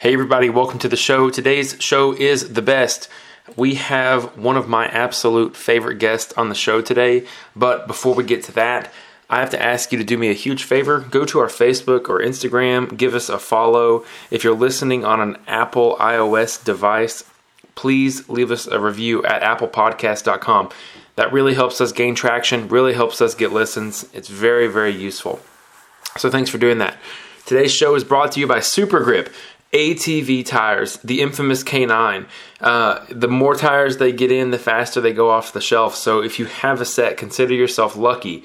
Hey, everybody, welcome to the show. Today's show is the best. We have one of my absolute favorite guests on the show today. But before we get to that, I have to ask you to do me a huge favor. Go to our Facebook or Instagram, give us a follow. If you're listening on an Apple iOS device, please leave us a review at applepodcast.com. That really helps us gain traction, really helps us get listens. It's very, very useful. So thanks for doing that. Today's show is brought to you by Super Grip. ATV tires, the infamous K9. Uh, the more tires they get in, the faster they go off the shelf. So if you have a set, consider yourself lucky.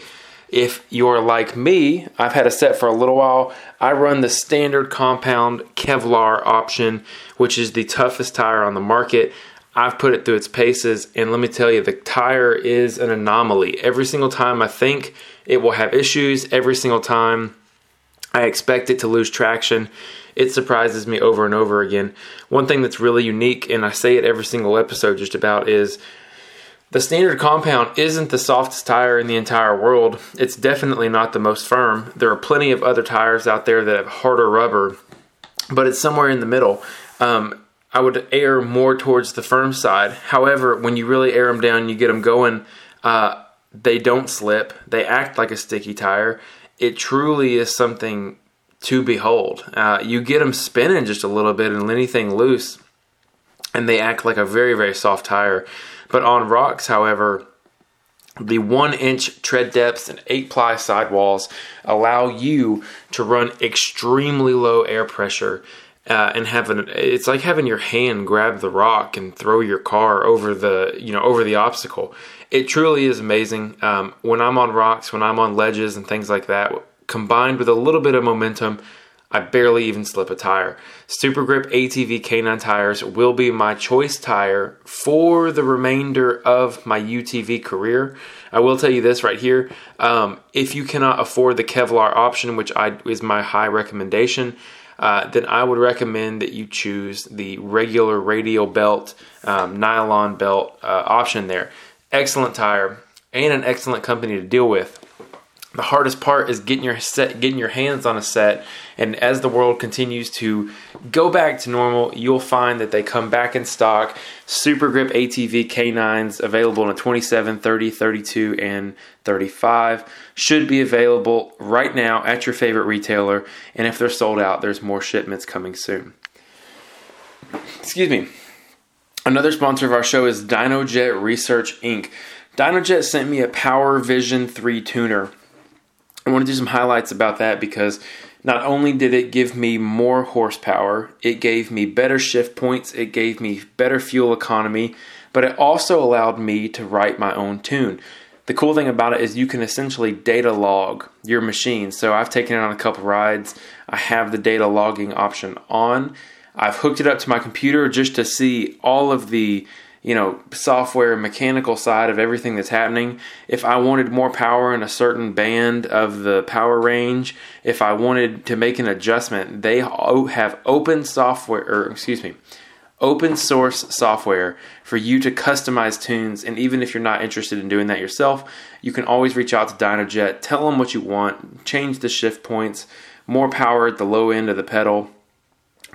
If you're like me, I've had a set for a little while. I run the standard compound Kevlar option, which is the toughest tire on the market. I've put it through its paces, and let me tell you, the tire is an anomaly. Every single time I think it will have issues, every single time I expect it to lose traction it surprises me over and over again. One thing that's really unique, and I say it every single episode just about, is the standard compound isn't the softest tire in the entire world. It's definitely not the most firm. There are plenty of other tires out there that have harder rubber, but it's somewhere in the middle. Um, I would air more towards the firm side. However, when you really air them down, you get them going. Uh, they don't slip. They act like a sticky tire. It truly is something to behold. Uh, you get them spinning just a little bit and anything loose, and they act like a very, very soft tire. But on rocks, however, the one inch tread depths and eight ply sidewalls allow you to run extremely low air pressure. Uh, and having it's like having your hand grab the rock and throw your car over the you know over the obstacle. It truly is amazing. Um, when I'm on rocks, when I'm on ledges and things like that, combined with a little bit of momentum, I barely even slip a tire. Super Grip ATV K9 tires will be my choice tire for the remainder of my UTV career. I will tell you this right here: um, if you cannot afford the Kevlar option, which I, is my high recommendation, uh, then I would recommend that you choose the regular radial belt, um, nylon belt uh, option. There, excellent tire and an excellent company to deal with. The hardest part is getting your set, getting your hands on a set, and as the world continues to go back to normal, you'll find that they come back in stock. Super Grip ATV K9s available in a 27, 30, 32, and 35 should be available right now at your favorite retailer. And if they're sold out, there's more shipments coming soon. Excuse me. Another sponsor of our show is DynoJet Research Inc. DynoJet sent me a Power Vision 3 tuner I want to do some highlights about that because not only did it give me more horsepower, it gave me better shift points, it gave me better fuel economy, but it also allowed me to write my own tune. The cool thing about it is you can essentially data log your machine. So I've taken it on a couple rides. I have the data logging option on. I've hooked it up to my computer just to see all of the you know, software mechanical side of everything that's happening. If I wanted more power in a certain band of the power range, if I wanted to make an adjustment, they have open software, or excuse me, open source software for you to customize tunes. And even if you're not interested in doing that yourself, you can always reach out to DynoJet, tell them what you want, change the shift points, more power at the low end of the pedal,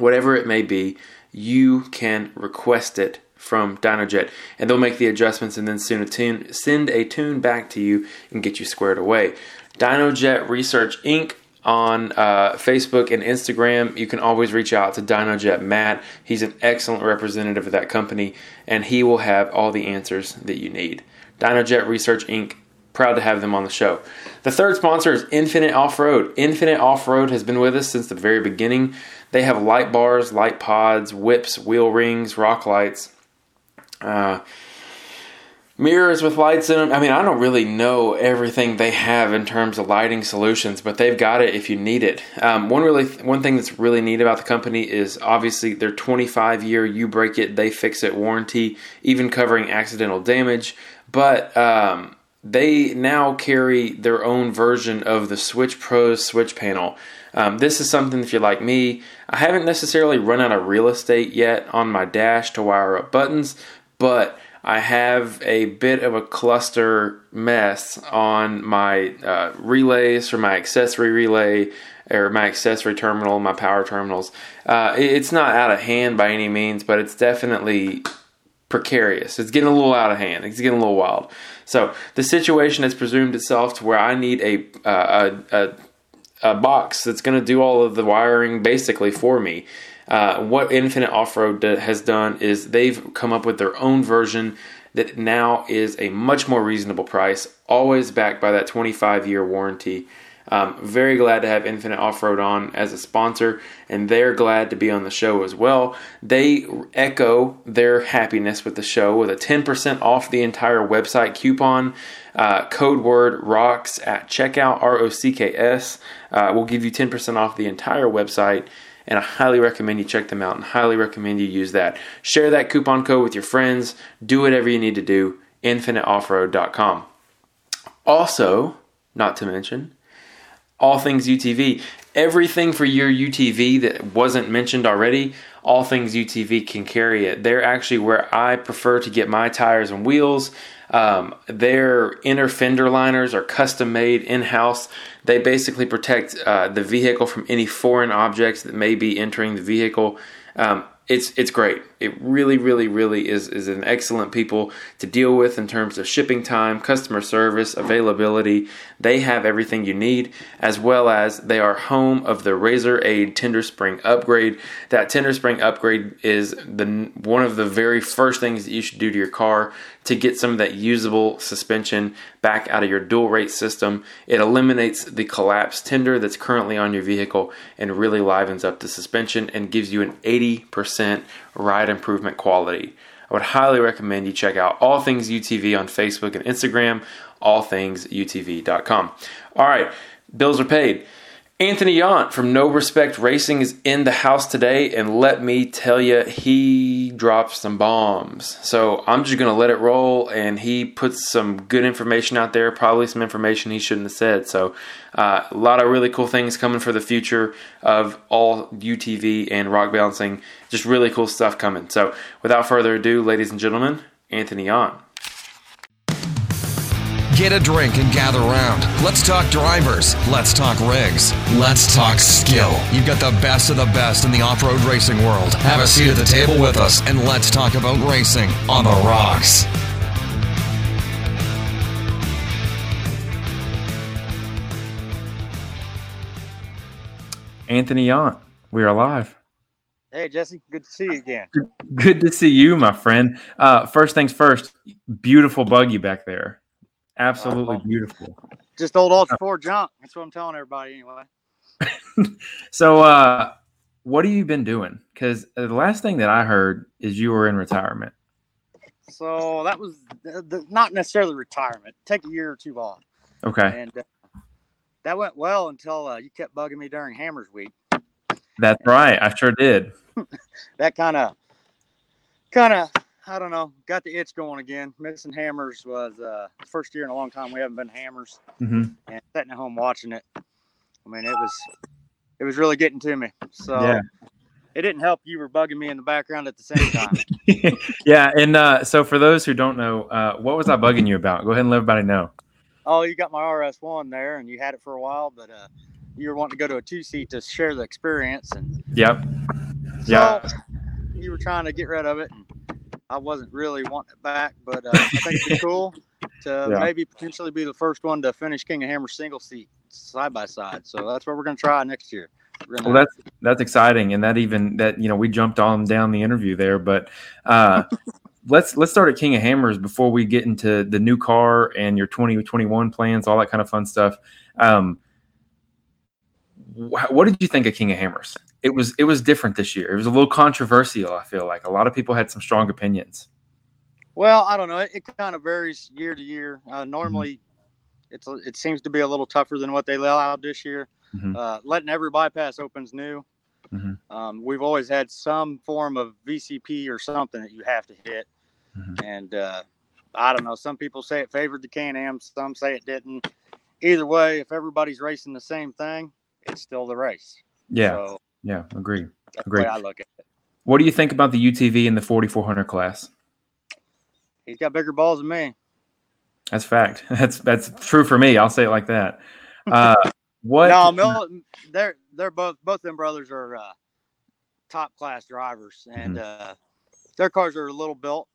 whatever it may be, you can request it from DynoJet, and they'll make the adjustments and then send a tune, send a tune back to you and get you squared away. DynoJet Research Inc. on uh, Facebook and Instagram. You can always reach out to DynoJet Matt. He's an excellent representative of that company, and he will have all the answers that you need. DynoJet Research Inc. Proud to have them on the show. The third sponsor is Infinite Off Road. Infinite Off Road has been with us since the very beginning. They have light bars, light pods, whips, wheel rings, rock lights uh, mirrors with lights in them. I mean, I don't really know everything they have in terms of lighting solutions, but they've got it if you need it. Um, one really one thing that's really neat about the company is obviously their 25 year you break it they fix it warranty, even covering accidental damage. But um, they now carry their own version of the Switch Pro switch panel. Um, this is something, if you're like me, I haven't necessarily run out of real estate yet on my dash to wire up buttons, but I have a bit of a cluster mess on my uh, relays for my accessory relay or my accessory terminal, my power terminals. Uh, it's not out of hand by any means, but it's definitely precarious. It's getting a little out of hand. It's getting a little wild. So the situation has presumed itself to where I need a uh, a, a, a, box that's going to do all of the wiring basically for me. Uh, what Infinite Off Road has done is they've come up with their own version that now is a much more reasonable price, always backed by that 25 year warranty. Um, very glad to have Infinite Off Road on as a sponsor, and they're glad to be on the show as well. They echo their happiness with the show with a 10% off the entire website coupon. Uh, code word rocks at checkout, R O C K S. Uh, will give you 10% off the entire website and I highly recommend you check them out and highly recommend you use that. Share that coupon code with your friends. Do whatever you need to do. InfiniteOffroad.com. Also, not to mention, all things UTV. Everything for your UTV that wasn't mentioned already, all things UTV can carry it. They're actually where I prefer to get my tires and wheels. Um, their inner fender liners are custom made in house. They basically protect uh, the vehicle from any foreign objects that may be entering the vehicle. Um, it's it's great. It really, really, really is is an excellent people to deal with in terms of shipping time, customer service, availability. They have everything you need, as well as they are home of the Razor Aid Tender Spring upgrade. That Tender Spring upgrade is the one of the very first things that you should do to your car to get some of that usable suspension back out of your dual rate system. It eliminates the collapsed tender that's currently on your vehicle and really livens up the suspension and gives you an 80% ride improvement quality. I would highly recommend you check out All Things UTV on Facebook and Instagram, allthingsutv.com. All right, bills are paid. Anthony Yant from No Respect Racing is in the house today, and let me tell you, he dropped some bombs. So I'm just going to let it roll, and he puts some good information out there, probably some information he shouldn't have said. So uh, a lot of really cool things coming for the future of all UTV and rock bouncing. Just really cool stuff coming. So without further ado, ladies and gentlemen, Anthony Yant. Get a drink and gather round. Let's talk drivers. Let's talk rigs. Let's talk skill. You've got the best of the best in the off road racing world. Have a seat at the table with us and let's talk about racing on the rocks. Anthony Yant, we are live. Hey Jesse, good to see you again. Good to see you, my friend. Uh, first things first, beautiful buggy back there. Absolutely uh, beautiful. Just old Ultra 4 junk. That's what I'm telling everybody anyway. so, uh, what have you been doing? Because the last thing that I heard is you were in retirement. So that was the, the, not necessarily retirement. Take a year or two off. Okay. And uh, that went well until uh, you kept bugging me during Hammers Week. That's right. I sure did. that kind of, kind of I don't know, got the itch going again. Missing hammers was uh, the first year in a long time we haven't been hammers, mm-hmm. and sitting at home watching it. I mean, it was it was really getting to me. So yeah. it didn't help. You were bugging me in the background at the same time. yeah, and uh, so for those who don't know, uh, what was I bugging you about? Go ahead and let everybody know. Oh, you got my RS one there, and you had it for a while, but uh, you were wanting to go to a two seat to share the experience, and yep, so yeah, you were trying to get rid of it. And, I wasn't really wanting it back, but uh, I think it'd be cool to yeah. maybe potentially be the first one to finish King of Hammer single seat side by side. So that's what we're going to try next year. Well, that's that's exciting, and that even that you know we jumped on down the interview there, but uh, let's let's start at King of Hammers before we get into the new car and your 2021 plans, all that kind of fun stuff. Um, what did you think of King of Hammers? It was it was different this year. It was a little controversial. I feel like a lot of people had some strong opinions. Well, I don't know. It, it kind of varies year to year. Uh, normally, mm-hmm. it's it seems to be a little tougher than what they allowed this year. Mm-hmm. Uh, letting every bypass opens new. Mm-hmm. Um, we've always had some form of VCP or something that you have to hit, mm-hmm. and uh, I don't know. Some people say it favored the Can-Am. Some say it didn't. Either way, if everybody's racing the same thing, it's still the race. Yeah. So, yeah, agree. Agree. I look at it. What do you think about the UTV in the 4400 class? He's got bigger balls than me. That's fact. That's that's true for me. I'll say it like that. Uh, what? No, Mil- there they're both both them brothers are uh, top class drivers, and mm-hmm. uh, their cars are a little built.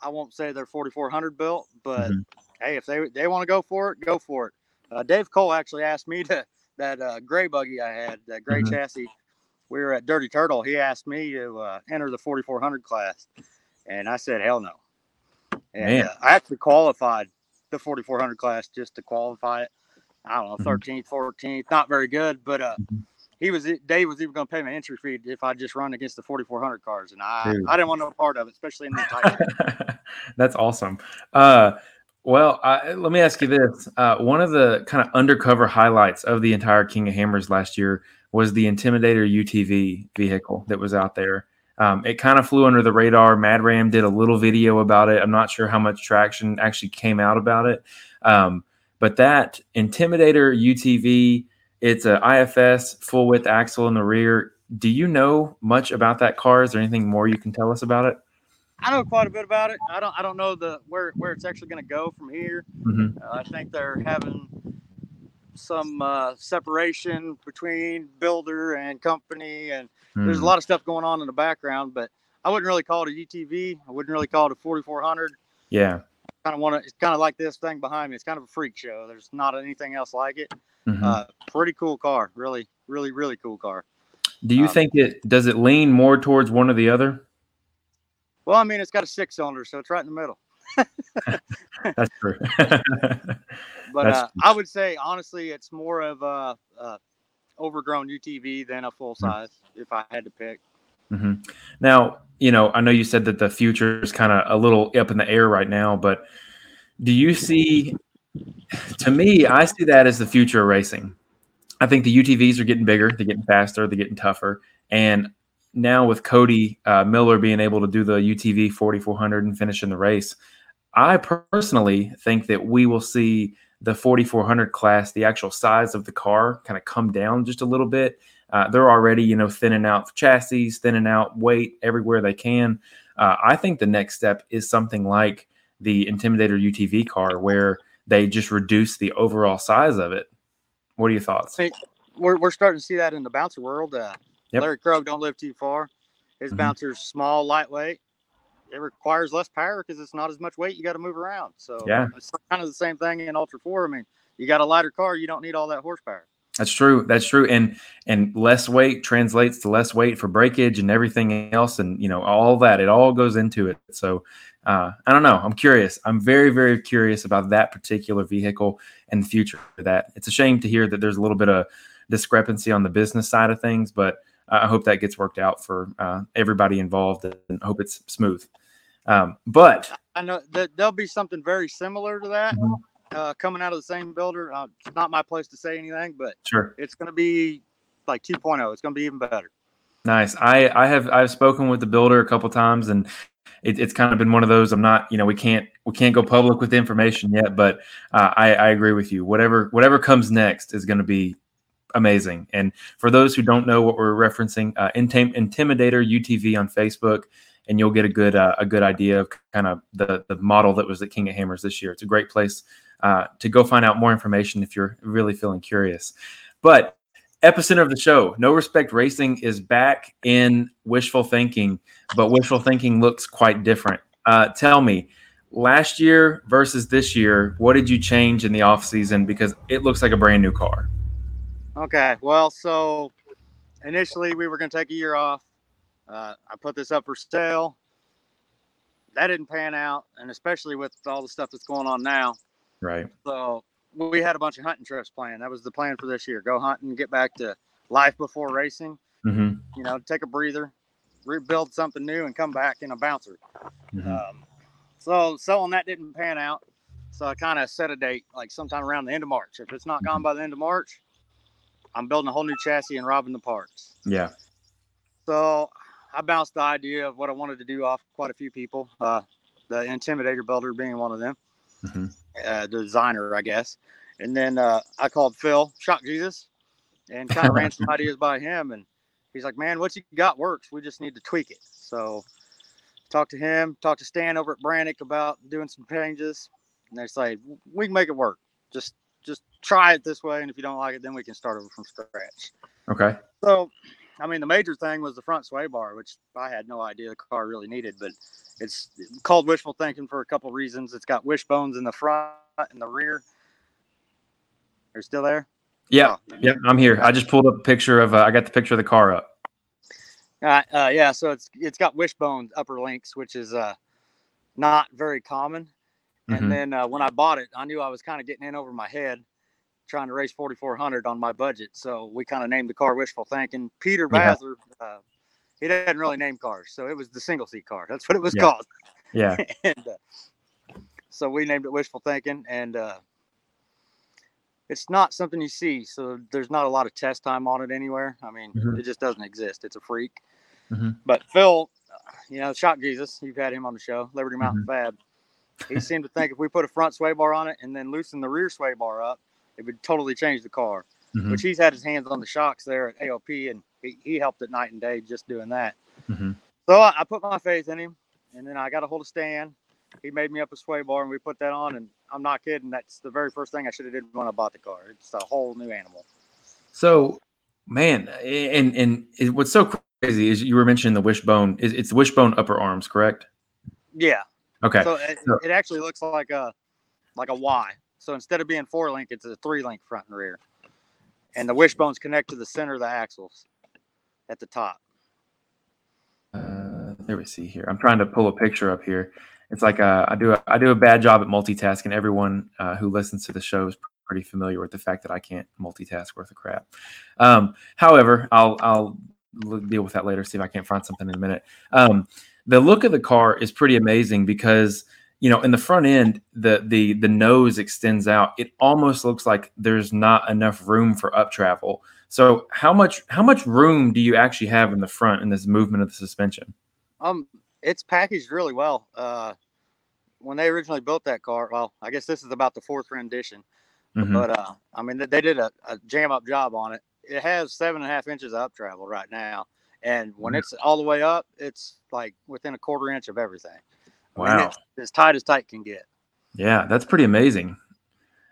I won't say they're 4400 built, but mm-hmm. hey, if they they want to go for it, go for it. Uh, Dave Cole actually asked me to that uh, gray buggy I had, that gray mm-hmm. chassis. We were at Dirty Turtle. He asked me to uh, enter the 4400 class, and I said hell no. And uh, I actually qualified the 4400 class just to qualify it. I don't know, 13th, mm-hmm. 14th, not very good, but uh, mm-hmm. he was Dave was even going to pay my entry fee if I just run against the 4400 cars, and I Dude. I didn't want no part of it, especially in the tight. That's awesome. Uh, well, I, let me ask you this: uh, one of the kind of undercover highlights of the entire King of Hammers last year was the Intimidator UTV vehicle that was out there. Um, it kind of flew under the radar. Mad Ram did a little video about it. I'm not sure how much traction actually came out about it. Um, but that Intimidator UTV, it's a IFS full width axle in the rear. Do you know much about that car? Is there anything more you can tell us about it? I know quite a bit about it. I don't. I don't know the where where it's actually going to go from here. Mm-hmm. Uh, I think they're having some uh, separation between builder and company, and mm. there's a hmm. lot of stuff going on in the background. But I wouldn't really call it a UTV. I wouldn't really call it a 4400. Yeah kind of want to. It's kind of like this thing behind me. It's kind of a freak show. There's not anything else like it. Mm-hmm. Uh, pretty cool car. Really, really, really cool car. Do you um, think it does it lean more towards one or the other? Well, I mean, it's got a six cylinder, so it's right in the middle. That's true. but That's uh. I would say honestly, it's more of a, a overgrown UTV than a full mm-hmm. size. Mm-hmm. If I had to pick. Mm-hmm. Now, you know, I know you said that the future is kind of a little up in the air right now, but do you see? To me, I see that as the future of racing. I think the UTVs are getting bigger, they're getting faster, they're getting tougher, and now with Cody uh, Miller being able to do the UTV 4400 and finishing the race, I personally think that we will see the 4400 class, the actual size of the car, kind of come down just a little bit uh, they're already, you know, thinning out chassis, thinning out weight everywhere they can. Uh, I think the next step is something like the Intimidator UTV car, where they just reduce the overall size of it. What are your thoughts? we're, we're starting to see that in the bouncer world. Uh, yep. Larry Krogh don't live too far. His mm-hmm. bouncer's small, lightweight. It requires less power because it's not as much weight you got to move around. So yeah, it's kind of the same thing in Ultra Four. I mean, you got a lighter car, you don't need all that horsepower. That's true. That's true. And and less weight translates to less weight for breakage and everything else, and you know all that. It all goes into it. So uh, I don't know. I'm curious. I'm very very curious about that particular vehicle and the future of that. It's a shame to hear that there's a little bit of discrepancy on the business side of things, but I hope that gets worked out for uh, everybody involved and hope it's smooth. Um, but I know that there'll be something very similar to that. Mm-hmm uh, coming out of the same builder. Uh, it's not my place to say anything, but sure, it's going to be like 2.0. It's going to be even better. Nice. I I have I've spoken with the builder a couple times, and it, it's kind of been one of those. I'm not, you know, we can't we can't go public with information yet, but uh, I I agree with you. Whatever whatever comes next is going to be amazing. And for those who don't know what we're referencing, uh, Intim- Intimidator UTV on Facebook, and you'll get a good uh, a good idea of kind of the the model that was at King of Hammers this year. It's a great place uh, to go find out more information if you're really feeling curious. But epicenter of the show, No Respect Racing is back in wishful thinking, but wishful thinking looks quite different. Uh, tell me, last year versus this year, what did you change in the off season? Because it looks like a brand new car. Okay, well, so initially we were going to take a year off. Uh, I put this up for sale. That didn't pan out, and especially with all the stuff that's going on now, Right. So we had a bunch of hunting trips planned. That was the plan for this year. Go hunting, get back to life before racing. Mm-hmm. You know, take a breather, rebuild something new, and come back in a bouncer. Mm-hmm. Um, so selling that didn't pan out. So I kind of set a date, like sometime around the end of March. If it's not gone by the end of March, I'm building a whole new chassis and robbing the parts. Yeah. So I bounced the idea of what I wanted to do off quite a few people. Uh, the Intimidator builder being one of them mm-hmm. uh, the designer, I guess. And then uh, I called Phil, Shock Jesus, and kind of ran some ideas by him. And he's like, "Man, what you got works. We just need to tweak it." So talked to him, talked to Stan over at Brannick about doing some changes, and they say we can make it work. Just just try it this way, and if you don't like it, then we can start over from scratch. Okay. So, I mean, the major thing was the front sway bar, which I had no idea the car really needed, but it's called wishful thinking for a couple reasons. It's got wishbones in the front and the rear. Are you still there? Yeah. Oh. Yeah. I'm here. I just pulled up a picture of, uh, I got the picture of the car up. Uh, uh, yeah. So it's, it's got wishbone upper links, which is, uh, not very common. And mm-hmm. then, uh, when I bought it, I knew I was kind of getting in over my head trying to raise 4,400 on my budget. So we kind of named the car wishful thinking. Peter Basler, yeah. uh, he didn't really name cars, so it was the single seat car. That's what it was yeah. called. Yeah. and uh, so we named it wishful thinking, and uh, it's not something you see. So there's not a lot of test time on it anywhere. I mean, mm-hmm. it just doesn't exist. It's a freak. Mm-hmm. But Phil, you know, Shock Jesus, you've had him on the show, Liberty Mountain mm-hmm. Fab. He seemed to think if we put a front sway bar on it and then loosen the rear sway bar up, it would totally change the car. Mm-hmm. Which he's had his hands on the shocks there at ALP, and he, he helped it night and day just doing that. Mm-hmm. So I, I, put my faith in him, and then I got a hold of Stan. He made me up a sway bar, and we put that on. And I'm not kidding. That's the very first thing I should have did when I bought the car. It's a whole new animal. So, man, and and what's so crazy is you were mentioning the wishbone. It's wishbone upper arms, correct? Yeah. Okay. So it, so it actually looks like a like a Y. So instead of being four link, it's a three link front and rear. And the wishbones connect to the center of the axles at the top. Uh, there we see here. I'm trying to pull a picture up here. It's like uh, I do a, I do a bad job at multitasking. Everyone uh, who listens to the show is pretty familiar with the fact that I can't multitask worth a crap. Um, however, I'll I'll deal with that later. See if I can't find something in a minute. Um, the look of the car is pretty amazing because you know in the front end the the the nose extends out. It almost looks like there's not enough room for up travel. So how much how much room do you actually have in the front in this movement of the suspension? Um it's packaged really well. Uh when they originally built that car well i guess this is about the fourth rendition mm-hmm. but uh i mean they did a, a, jam up job on it. It has seven and a half inches of up travel right now and when mm-hmm. it's all the way up it's like within a quarter inch of everything Wow. as tight as tight can get. Yeah, that's pretty amazing.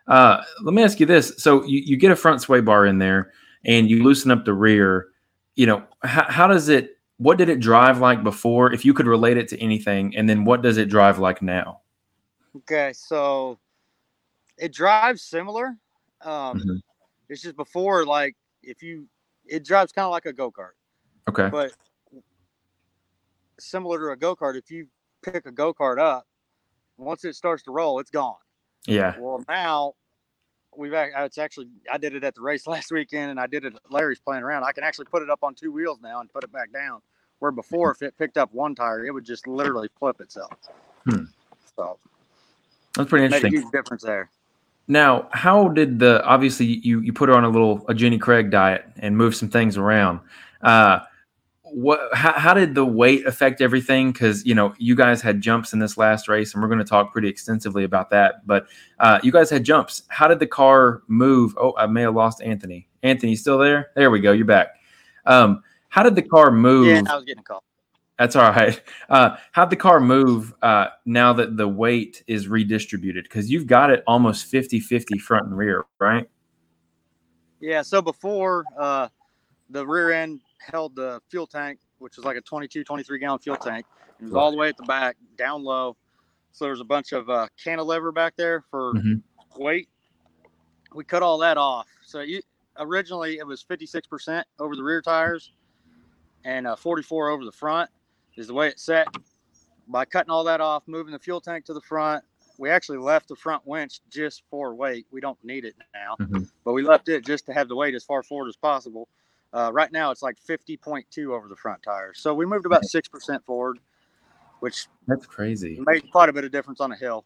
Uh, let me ask you this. So you, you get a front sway bar in there and you loosen up the rear. You know, how, how does it, what did it drive like before? If you could relate it to anything, and then what does it drive like now? Okay. So it drives similar. Um, mm-hmm. It's just before, like, if you, it drives kind of like a go kart. Okay. But similar to a go kart, if you pick a go kart up, once it starts to roll, it's gone. Yeah. Well, now we've it's actually I did it at the race last weekend, and I did it. Larry's playing around. I can actually put it up on two wheels now and put it back down. Where before, if it picked up one tire, it would just literally flip itself. Hmm. So that's pretty interesting. Huge difference there. Now, how did the obviously you you put her on a little a Jenny Craig diet and move some things around? Uh, what how, how did the weight affect everything? Because you know you guys had jumps in this last race and we're going to talk pretty extensively about that but uh, you guys had jumps. How did the car move? Oh i may have lost anthony. Anthony still there? There we go you're back. Um, how did the car move? Yeah i was getting a call. That's all right. Uh, how'd the car move uh, now that the weight is redistributed? Because you've got it almost 50 50 front and rear right? Yeah so before uh, the rear end held the fuel tank, which was like a 22, 23 gallon fuel tank. It was all the way at the back, down low. So there's a bunch of uh, cantilever back there for mm-hmm. weight. We cut all that off. So you, originally it was 56% over the rear tires and uh, 44 over the front is the way it's set. By cutting all that off, moving the fuel tank to the front, we actually left the front winch just for weight. We don't need it now, mm-hmm. but we left it just to have the weight as far forward as possible. Uh, right now, it's like 50.2 over the front tires. So we moved about 6% forward, which that's crazy. Made quite a bit of difference on a hill.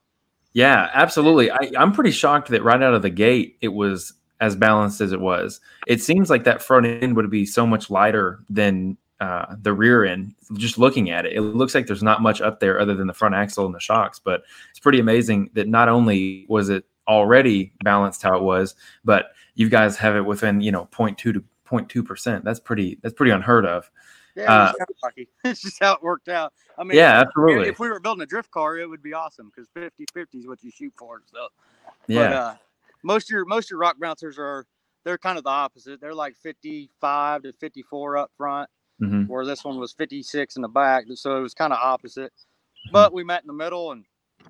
Yeah, absolutely. I, I'm pretty shocked that right out of the gate, it was as balanced as it was. It seems like that front end would be so much lighter than uh, the rear end. Just looking at it, it looks like there's not much up there other than the front axle and the shocks. But it's pretty amazing that not only was it already balanced how it was, but you guys have it within you know 0.2 to 0.2 percent. That's pretty. That's pretty unheard of. Yeah, uh, it's just how it worked out. I mean, yeah, absolutely. If we were building a drift car, it would be awesome because 50 50 is what you shoot for. So, yeah. But, uh, most of your most of your rock bouncers are they're kind of the opposite. They're like 55 to 54 up front, mm-hmm. where this one was 56 in the back. So it was kind of opposite. Mm-hmm. But we met in the middle, and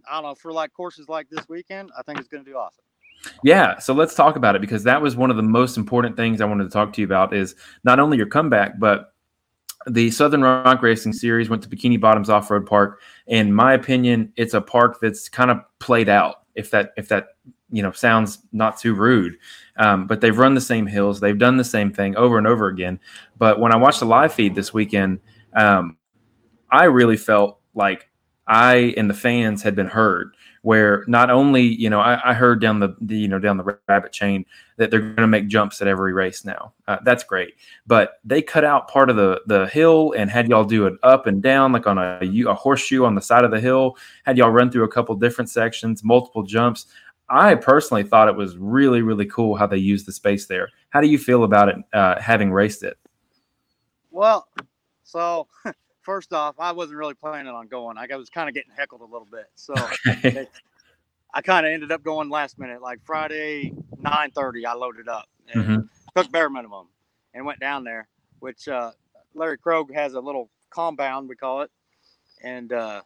I don't know for like courses like this weekend, I think it's going to do awesome. Yeah, so let's talk about it because that was one of the most important things I wanted to talk to you about is not only your comeback, but the Southern Rock Racing Series went to Bikini Bottoms Off Road Park. In my opinion, it's a park that's kind of played out. If that if that you know sounds not too rude, um, but they've run the same hills, they've done the same thing over and over again. But when I watched the live feed this weekend, um, I really felt like I and the fans had been heard where not only you know I, I heard down the, the, you know down the rabbit chain that they're going to make jumps at every race now. Uh, that's great, but they cut out part of the the hill and had y'all do it up and down like on a, a horseshoe on the side of the hill. Had y'all run through a couple different sections, multiple jumps. I personally thought it was really really cool how they used the space there. How do you feel about it uh, having raced it? Well, so first off, I wasn't really planning on going. I was kind of getting heckled a little bit, so okay. I kind of ended up going last minute. Like Friday nine thirty, I loaded up and mm-hmm. took bare minimum and went down there. Which uh, Larry Krogh has a little compound, we call it, and uh,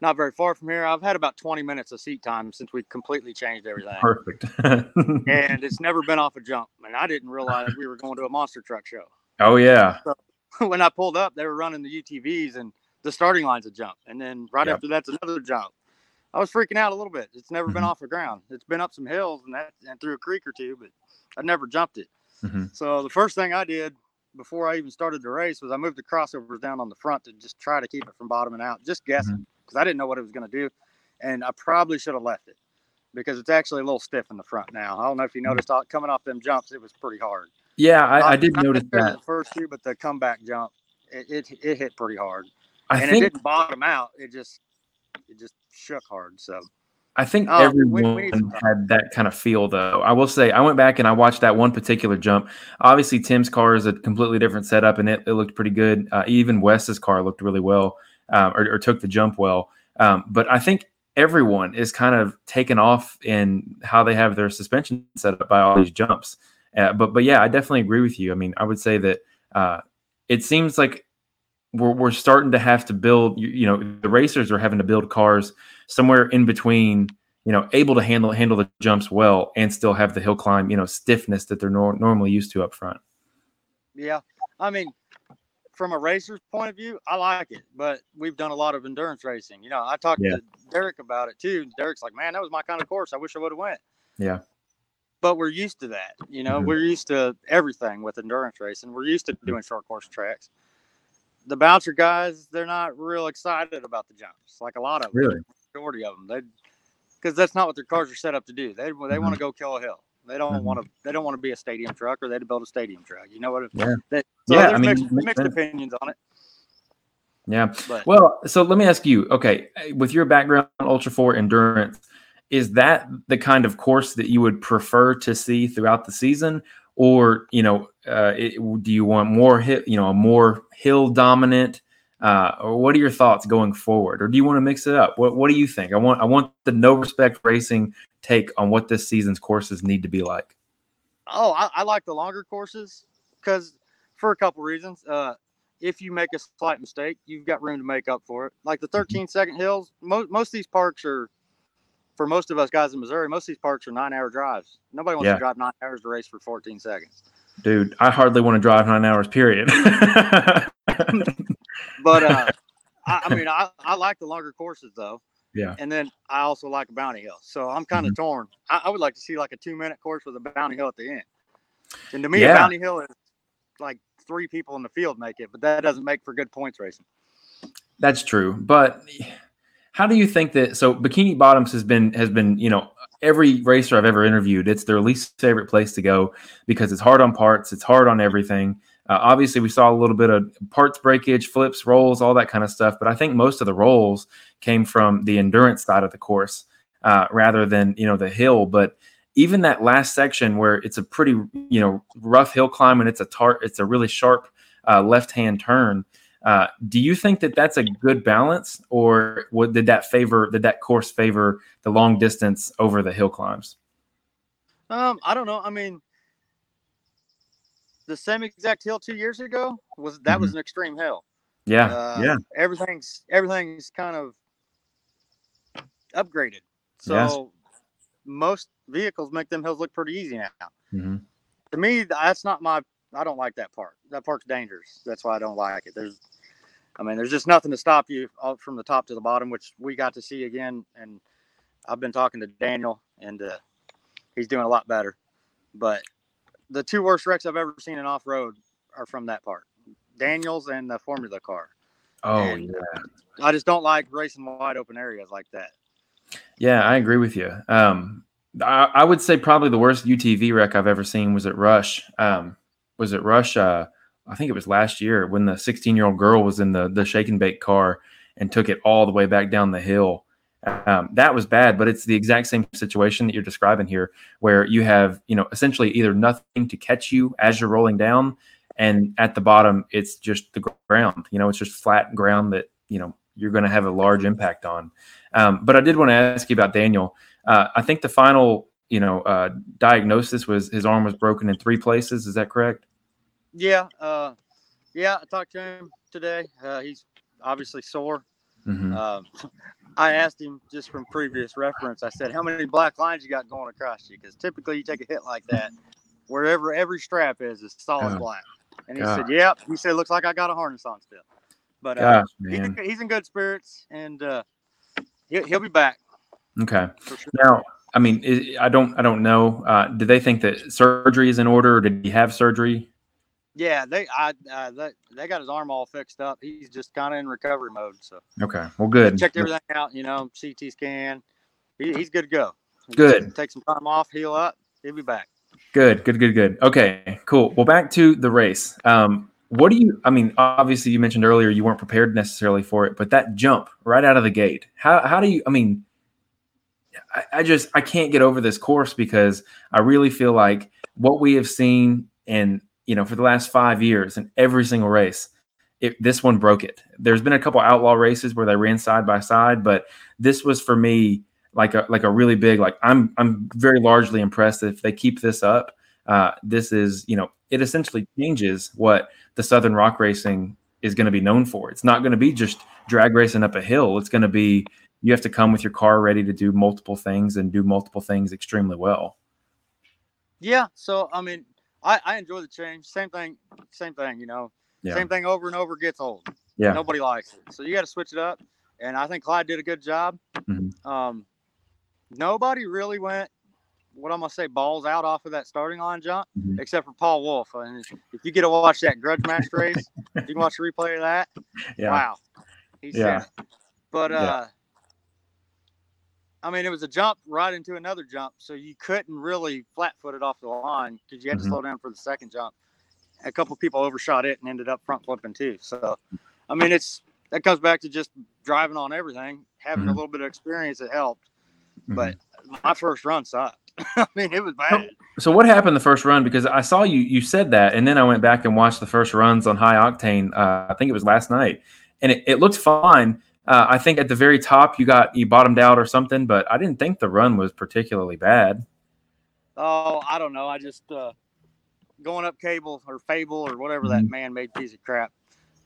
not very far from here. I've had about 20 minutes of seat time since we completely changed everything. Perfect. and it's never been off a jump. And I didn't realize we were going to a monster truck show. Oh yeah. So when I pulled up, they were running the UTVs and the starting line's a jump. And then right yep. after that's another jump. I was freaking out a little bit. It's never mm-hmm. been off the ground. It's been up some hills and that and through a creek or two, but I never jumped it. Mm-hmm. So the first thing I did before I even started the race was I moved the crossovers down on the front to just try to keep it from bottoming out, just guessing because mm-hmm. I didn't know what it was going to do, and I probably should have left it because it's actually a little stiff in the front now. I don't know if you mm-hmm. noticed coming off them jumps, it was pretty hard. Yeah, I, I did notice that. The first two, but the comeback jump, it, it, it hit pretty hard. I and think, it didn't bottom out. It just it just shook hard. So I think oh, everyone we, we had that kind of feel, though. I will say, I went back and I watched that one particular jump. Obviously, Tim's car is a completely different setup, and it, it looked pretty good. Uh, even Wes's car looked really well, um, or, or, took the jump well. Um, but I think everyone is kind of taken off in how they have their suspension set up by all these jumps. Uh, but but yeah, I definitely agree with you. I mean, I would say that uh, it seems like we're we're starting to have to build. You, you, know, the racers are having to build cars somewhere in between. You know, able to handle handle the jumps well and still have the hill climb. You know, stiffness that they're nor- normally used to up front. Yeah, I mean, from a racer's point of view, I like it, but we've done a lot of endurance racing. You know, I talked yeah. to Derek about it too. Derek's like, "Man, that was my kind of course. I wish I would have went." Yeah but we're used to that. You know, mm-hmm. we're used to everything with endurance racing. We're used to mm-hmm. doing short course tracks. The bouncer guys, they're not real excited about the jumps, like a lot of really? them, majority of them. They because that's not what their cars are set up to do. They they mm-hmm. want to go kill a hill. They don't mm-hmm. want to. They don't want to be a stadium truck, or they'd build a stadium truck. You know what? Yeah. They, so yeah. I mean, mixed, mixed opinions on it. Yeah. But, well, so let me ask you. Okay, with your background, Ultra Four endurance, is that the kind of course that you would prefer to see throughout the season? Or you know uh, it, do you want more hit you know a more hill dominant uh, or what are your thoughts going forward? Or do you want to mix it up? What, what do you think? I want i want the no respect racing take on what this season's courses need to be like. Oh i, I like the longer courses because for a couple reasons. Uh, if you make a slight mistake you've got room to make up for it. Like the mm-hmm. 13 second hills most, most of these parks are for most of us guys in Missouri, most of these parks are nine hour drives. Nobody wants yeah. to drive nine hours to race for 14 seconds. Dude, I hardly want to drive nine hours, period. but uh, I, I, mean, I, I like the longer courses though. Yeah. And then I also like a bounty hill. So I'm kind of mm-hmm. torn. I, I, would like to see like a two minute course with a bounty hill at the end. And to me, yeah. a bounty hill is like three people in the field make it, but that doesn't make for good points racing. That's true. But how do you think that? So Bikini Bottoms has been has been you know every racer I've ever interviewed, it's their least favorite place to go because it's hard on parts, it's hard on everything. Uh, obviously, we saw a little bit of parts breakage, flips, rolls, all that kind of stuff. But I think most of the rolls came from the endurance side of the course uh, rather than you know the hill. But even that last section where it's a pretty you know rough hill climb and it's a tart, it's a really sharp uh, left hand turn. Uh, do you think that that's a good balance, or what, did that favor did that course favor the long distance over the hill climbs? Um, I don't know. I mean, the same exact hill two years ago was that mm-hmm. was an extreme hill. Yeah, uh, yeah. Everything's everything's kind of upgraded. So yes. most vehicles make them hills look pretty easy now. Mm-hmm. To me, that's not my. I don't like that part. That part's dangerous. That's why I don't like it. There's, I mean, there's just nothing to stop you from the top to the bottom, which we got to see again. And I've been talking to Daniel, and uh, he's doing a lot better. But the two worst wrecks I've ever seen in off road are from that part. Daniels and the Formula car. Oh and yeah. I just don't like racing wide open areas like that. Yeah, I agree with you. Um, I, I, would say probably the worst UTV wreck I've ever seen was at Rush. Um, was it Rush? Uh, I think it was last year when the 16 year old girl was in the the shake and bake car and took it all the way back down the hill. Um, that was bad, but it's the exact same situation that you're describing here, where you have, you know, essentially either nothing to catch you as you're rolling down, and at the bottom it's just the ground. You know, it's just flat ground that you know you're going to have a large impact on. Um, but I did want to ask you about Daniel. Uh, I think the final, you know, uh, diagnosis was his arm was broken in three places. Is that correct? Yeah, uh, yeah. I talked to him today. Uh, he's obviously sore. Mm-hmm. Um, I asked him just from previous reference. I said, "How many black lines you got going across you?" Because typically, you take a hit like that, wherever every strap is, is solid black. And he said, "Yep." He said, "Looks like I got a harness on still." But uh, Gosh, he's, in, he's, in, good spirits, and uh, he'll, he'll be back. Okay. Sure. Now, I mean, I don't, I don't know. Uh, do they think that surgery is in order, or did he have surgery? Yeah, they, I, uh, they, they got his arm all fixed up. He's just kind of in recovery mode. So. Okay. Well, good. Checked everything out. You know, CT scan. He, he's good to go. Good. Take some time off, heal up. He'll be back. Good. Good. Good. Good. Okay. Cool. Well, back to the race. Um, what do you? I mean, obviously, you mentioned earlier you weren't prepared necessarily for it, but that jump right out of the gate. How how do you? I mean, I, I just I can't get over this course because I really feel like what we have seen in you know for the last five years in every single race, it, this one broke it. There's been a couple outlaw races where they ran side by side, but this was for me like a like a really big like I'm I'm very largely impressed if they keep this up. Uh, this is you know it essentially changes what the Southern Rock Racing is going to be known for. It's not going to be just drag racing up a hill. It's going to be you have to come with your car ready to do multiple things and do multiple things extremely well. Yeah. So I mean, I, I enjoy the change. Same thing. Same thing. You know, yeah. same thing over and over gets old. Yeah. Nobody likes it. So you got to switch it up. And I think Clyde did a good job. Mm-hmm. Um, nobody really went what I'm gonna say balls out off of that starting line jump, mm-hmm. except for Paul Wolfe. And if you get to watch that grudge match race, you can watch the replay of that. Yeah. Wow, he yeah. But uh, yeah. I mean, it was a jump right into another jump, so you couldn't really flat foot it off the line because you had mm-hmm. to slow down for the second jump. A couple people overshot it and ended up front flipping too. So, I mean, it's that comes back to just driving on everything, having mm-hmm. a little bit of experience. It helped, but mm-hmm. my first run sucked. I mean, it was bad. So what happened the first run? Because I saw you you said that, and then I went back and watched the first runs on high octane. Uh, I think it was last night, and it, it looked fine. Uh, I think at the very top you got you bottomed out or something, but I didn't think the run was particularly bad. Oh, I don't know. I just uh, going up cable or fable or whatever mm-hmm. that man-made piece of crap.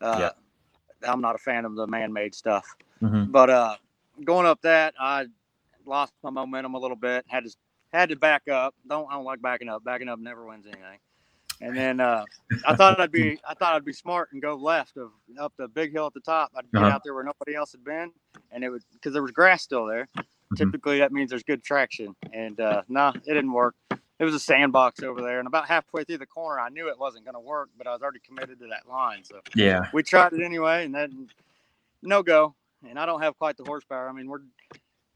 Uh, yeah. I'm not a fan of the man-made stuff, mm-hmm. but uh, going up that I lost my momentum a little bit. Had to had to back up. Don't I don't like backing up. Backing up never wins anything. And then uh, I thought I'd be I thought I'd be smart and go left of up the big hill at the top. I'd get uh-huh. out there where nobody else had been, and it would because there was grass still there. Mm-hmm. Typically that means there's good traction, and uh, no, nah, it didn't work. It was a sandbox over there, and about halfway through the corner, I knew it wasn't going to work, but I was already committed to that line. So yeah, we tried it anyway, and then no go. And I don't have quite the horsepower. I mean, we're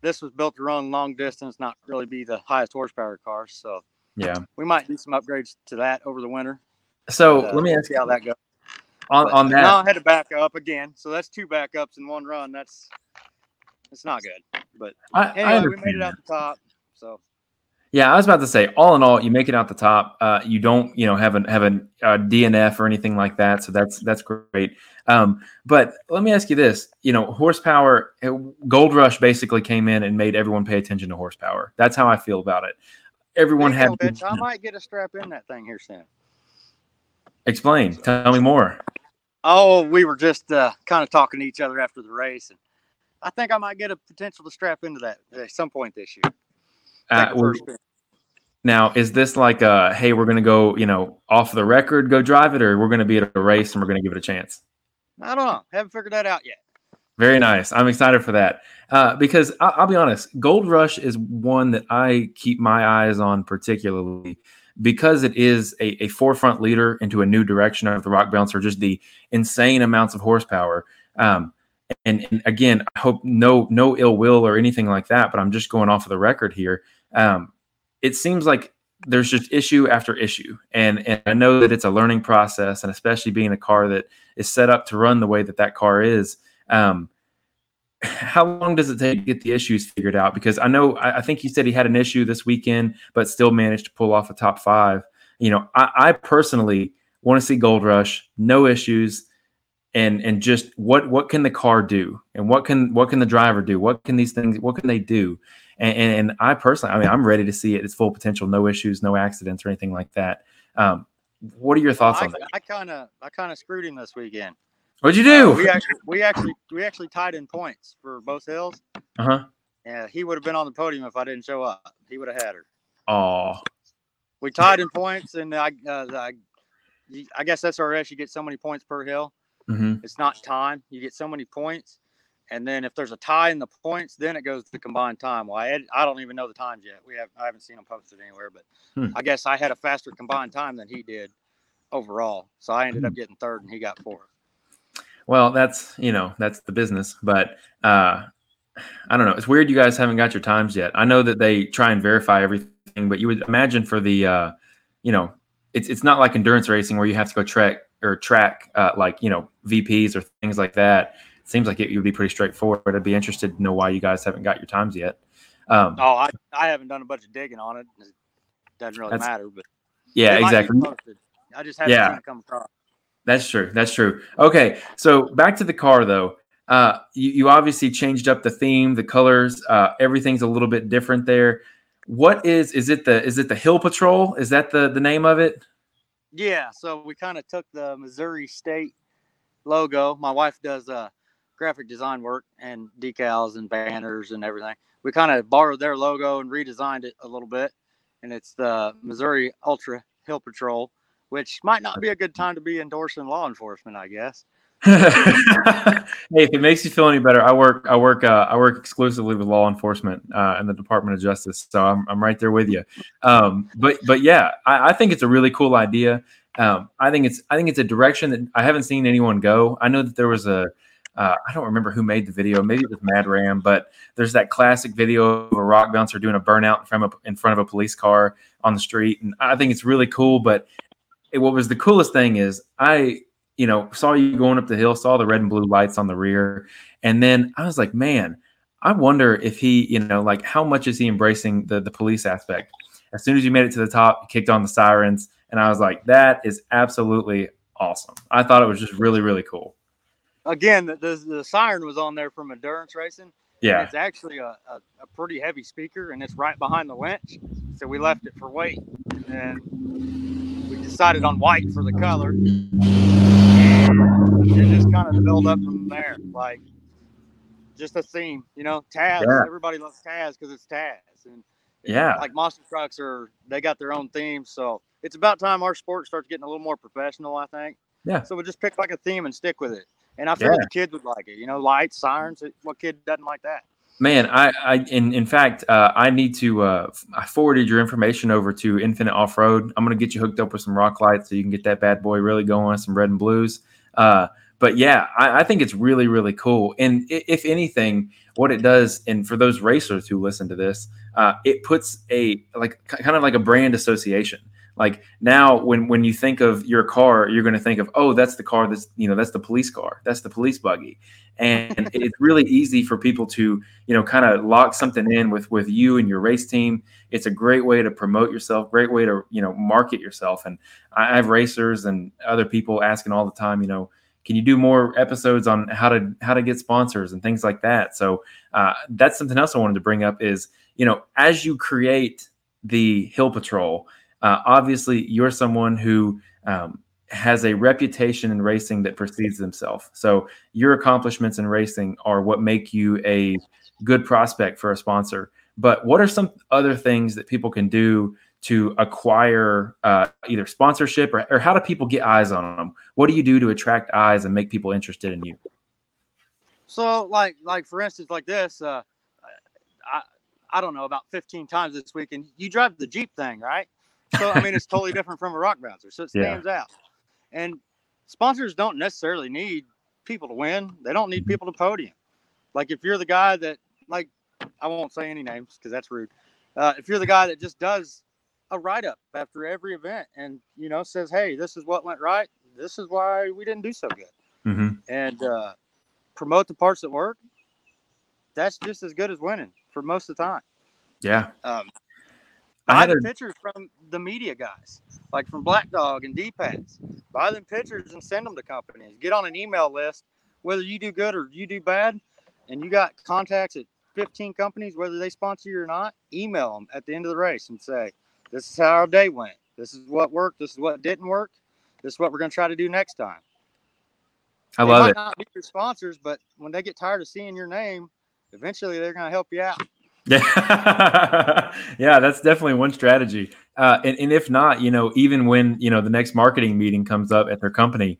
this was built to run long distance, not really be the highest horsepower car. So yeah, we might do some upgrades to that over the winter. So but, uh, let me ask you how that goes. On, on that, now I had to back up again. So that's two backups in one run. That's it's not good. But I, anyway, I we made it out the top. So yeah, I was about to say, all in all, you make it out the top. Uh, you don't, you know, have a have a, a, DNF or anything like that, so that's that's great. Um, but let me ask you this: you know, horsepower, uh, Gold Rush basically came in and made everyone pay attention to horsepower. That's how I feel about it. Everyone had. Bitch, I might get a strap in that thing here soon. Explain. Tell me more. Oh, we were just uh, kind of talking to each other after the race, and I think I might get a potential to strap into that at some point this year. Uh, now, is this like a hey, we're going to go, you know, off the record, go drive it, or we're going to be at a race and we're going to give it a chance? I don't know. Haven't figured that out yet. Very nice. I'm excited for that uh, because I- will be honest, Gold Rush is one that I keep my eyes on particularly because it is a, a forefront leader into a new direction of the Rock Bouncer, just the insane amounts of horsepower. Um, and, and, again, I hope no no ill will or anything like that, but I'm just going off of the record here. Um, it seems like there's just issue after issue, and and I know that it's a learning process, and especially being a car that is set up to run the way that that car is. Um, how long does it take to get the issues figured out? Because I know I, I think he said he had an issue this weekend, but still managed to pull off a top five. You know, I, I personally want to see Gold Rush, no issues, and and just what what can the car do, and what can what can the driver do, what can these things, what can they do? And, and, and I personally, I mean, I'm ready to see it. Its full potential, no issues, no accidents, or anything like that. Um, what are your thoughts I, on that? I kind of I kind of screwed him this weekend. What'd you do? Uh, we actually we actually we actually tied in points for both hills. Uh huh. Yeah, he would have been on the podium if I didn't show up. He would have had her. Oh. We tied in points, and I, uh, I, I guess SRS you get so many points per hill. Mm-hmm. It's not time. You get so many points, and then if there's a tie in the points, then it goes to combined time. Well, I, I don't even know the times yet. We have I haven't seen them posted anywhere, but hmm. I guess I had a faster combined time than he did overall. So I ended up hmm. getting third, and he got fourth. Well, that's you know that's the business, but uh, I don't know. It's weird you guys haven't got your times yet. I know that they try and verify everything, but you would imagine for the uh, you know it's it's not like endurance racing where you have to go track or track uh, like you know VPs or things like that. It seems like it would be pretty straightforward. I'd be interested to know why you guys haven't got your times yet. Um, oh, I, I haven't done a bunch of digging on it. It doesn't really matter, but yeah, exactly. I just haven't yeah. come across. That's true. That's true. Okay, so back to the car though. Uh, you, you obviously changed up the theme, the colors. Uh, everything's a little bit different there. What is is it the is it the Hill Patrol? Is that the the name of it? Yeah. So we kind of took the Missouri State logo. My wife does uh, graphic design work and decals and banners and everything. We kind of borrowed their logo and redesigned it a little bit, and it's the Missouri Ultra Hill Patrol which might not be a good time to be endorsing law enforcement, I guess. hey, if it makes you feel any better, I work I work uh, I work exclusively with law enforcement uh, in the Department of Justice, so I'm, I'm right there with you. Um, but but yeah, I, I, think it's a really cool idea. Um, I think it's I think it's a direction that I haven't seen anyone go. I know that there was a uh, I don't remember who made the video. Maybe it was Mad Ram, but there's that classic video of a rock bouncer doing a burnout in front of in front of a police car on the street, and I think it's really cool. But what was the coolest thing is I, you know, saw you going up the hill, saw the red and blue lights on the rear, and then I was like, man, I wonder if he, you know, like how much is he embracing the the police aspect? As soon as you made it to the top, kicked on the sirens, and I was like, that is absolutely awesome. I thought it was just really, really cool. Again, the, the, the siren was on there from endurance racing. Yeah, it's actually a, a, a, pretty heavy speaker, and it's right behind the winch. So we left it for weight, and decided on white for the color, and it just kind of built up from there. Like just a theme, you know. Taz, yeah. everybody loves Taz because it's Taz, and yeah, like monster trucks are they got their own theme. So it's about time our sport starts getting a little more professional. I think. Yeah. So we just pick like a theme and stick with it. And I feel yeah. the kids would like it. You know, lights, sirens. What kid doesn't like that? Man, I, I in, in fact, uh, I need to. Uh, I forwarded your information over to Infinite Off Road. I'm going to get you hooked up with some rock lights so you can get that bad boy really going. Some red and blues. Uh, but yeah, I, I, think it's really really cool. And if anything, what it does, and for those racers who listen to this, uh, it puts a like kind of like a brand association. Like now, when when you think of your car, you're going to think of, oh, that's the car that's you know that's the police car, that's the police buggy, and it's really easy for people to you know kind of lock something in with with you and your race team. It's a great way to promote yourself, great way to you know market yourself. And I have racers and other people asking all the time, you know, can you do more episodes on how to how to get sponsors and things like that? So uh, that's something else I wanted to bring up is you know as you create the Hill Patrol uh, obviously, you're someone who um, has a reputation in racing that precedes themselves. So your accomplishments in racing are what make you a good prospect for a sponsor. But what are some other things that people can do to acquire uh, either sponsorship or, or how do people get eyes on them? What do you do to attract eyes and make people interested in you? So, like, like for instance, like this, uh, I, I don't know about 15 times this week, and you drive the Jeep thing, right? So, I mean, it's totally different from a rock bouncer, so it stands yeah. out. And sponsors don't necessarily need people to win; they don't need mm-hmm. people to podium. Like if you're the guy that, like, I won't say any names because that's rude. Uh, if you're the guy that just does a write up after every event and you know says, "Hey, this is what went right. This is why we didn't do so good," mm-hmm. and uh, promote the parts that work. That's just as good as winning for most of the time. Yeah. Um, buy the a... pictures from the media guys, like from Black Dog and D-Pads. Buy them pictures and send them to companies. Get on an email list, whether you do good or you do bad, and you got contacts at 15 companies, whether they sponsor you or not. Email them at the end of the race and say, this is how our day went. This is what worked. This is what didn't work. This is what we're going to try to do next time. I they love it. Not be your sponsors, but when they get tired of seeing your name, eventually they're going to help you out. Yeah, yeah, that's definitely one strategy. Uh, and, and if not, you know, even when you know the next marketing meeting comes up at their company,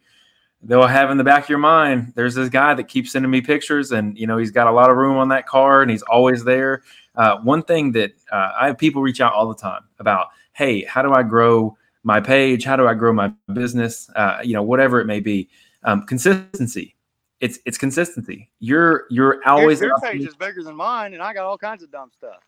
they'll have in the back of your mind, there's this guy that keeps sending me pictures, and you know, he's got a lot of room on that car, and he's always there. Uh, one thing that uh, I have people reach out all the time about, hey, how do I grow my page? How do I grow my business? Uh, you know, whatever it may be. Um, consistency. It's it's consistency. You're you're always your, your page is bigger than mine, and I got all kinds of dumb stuff.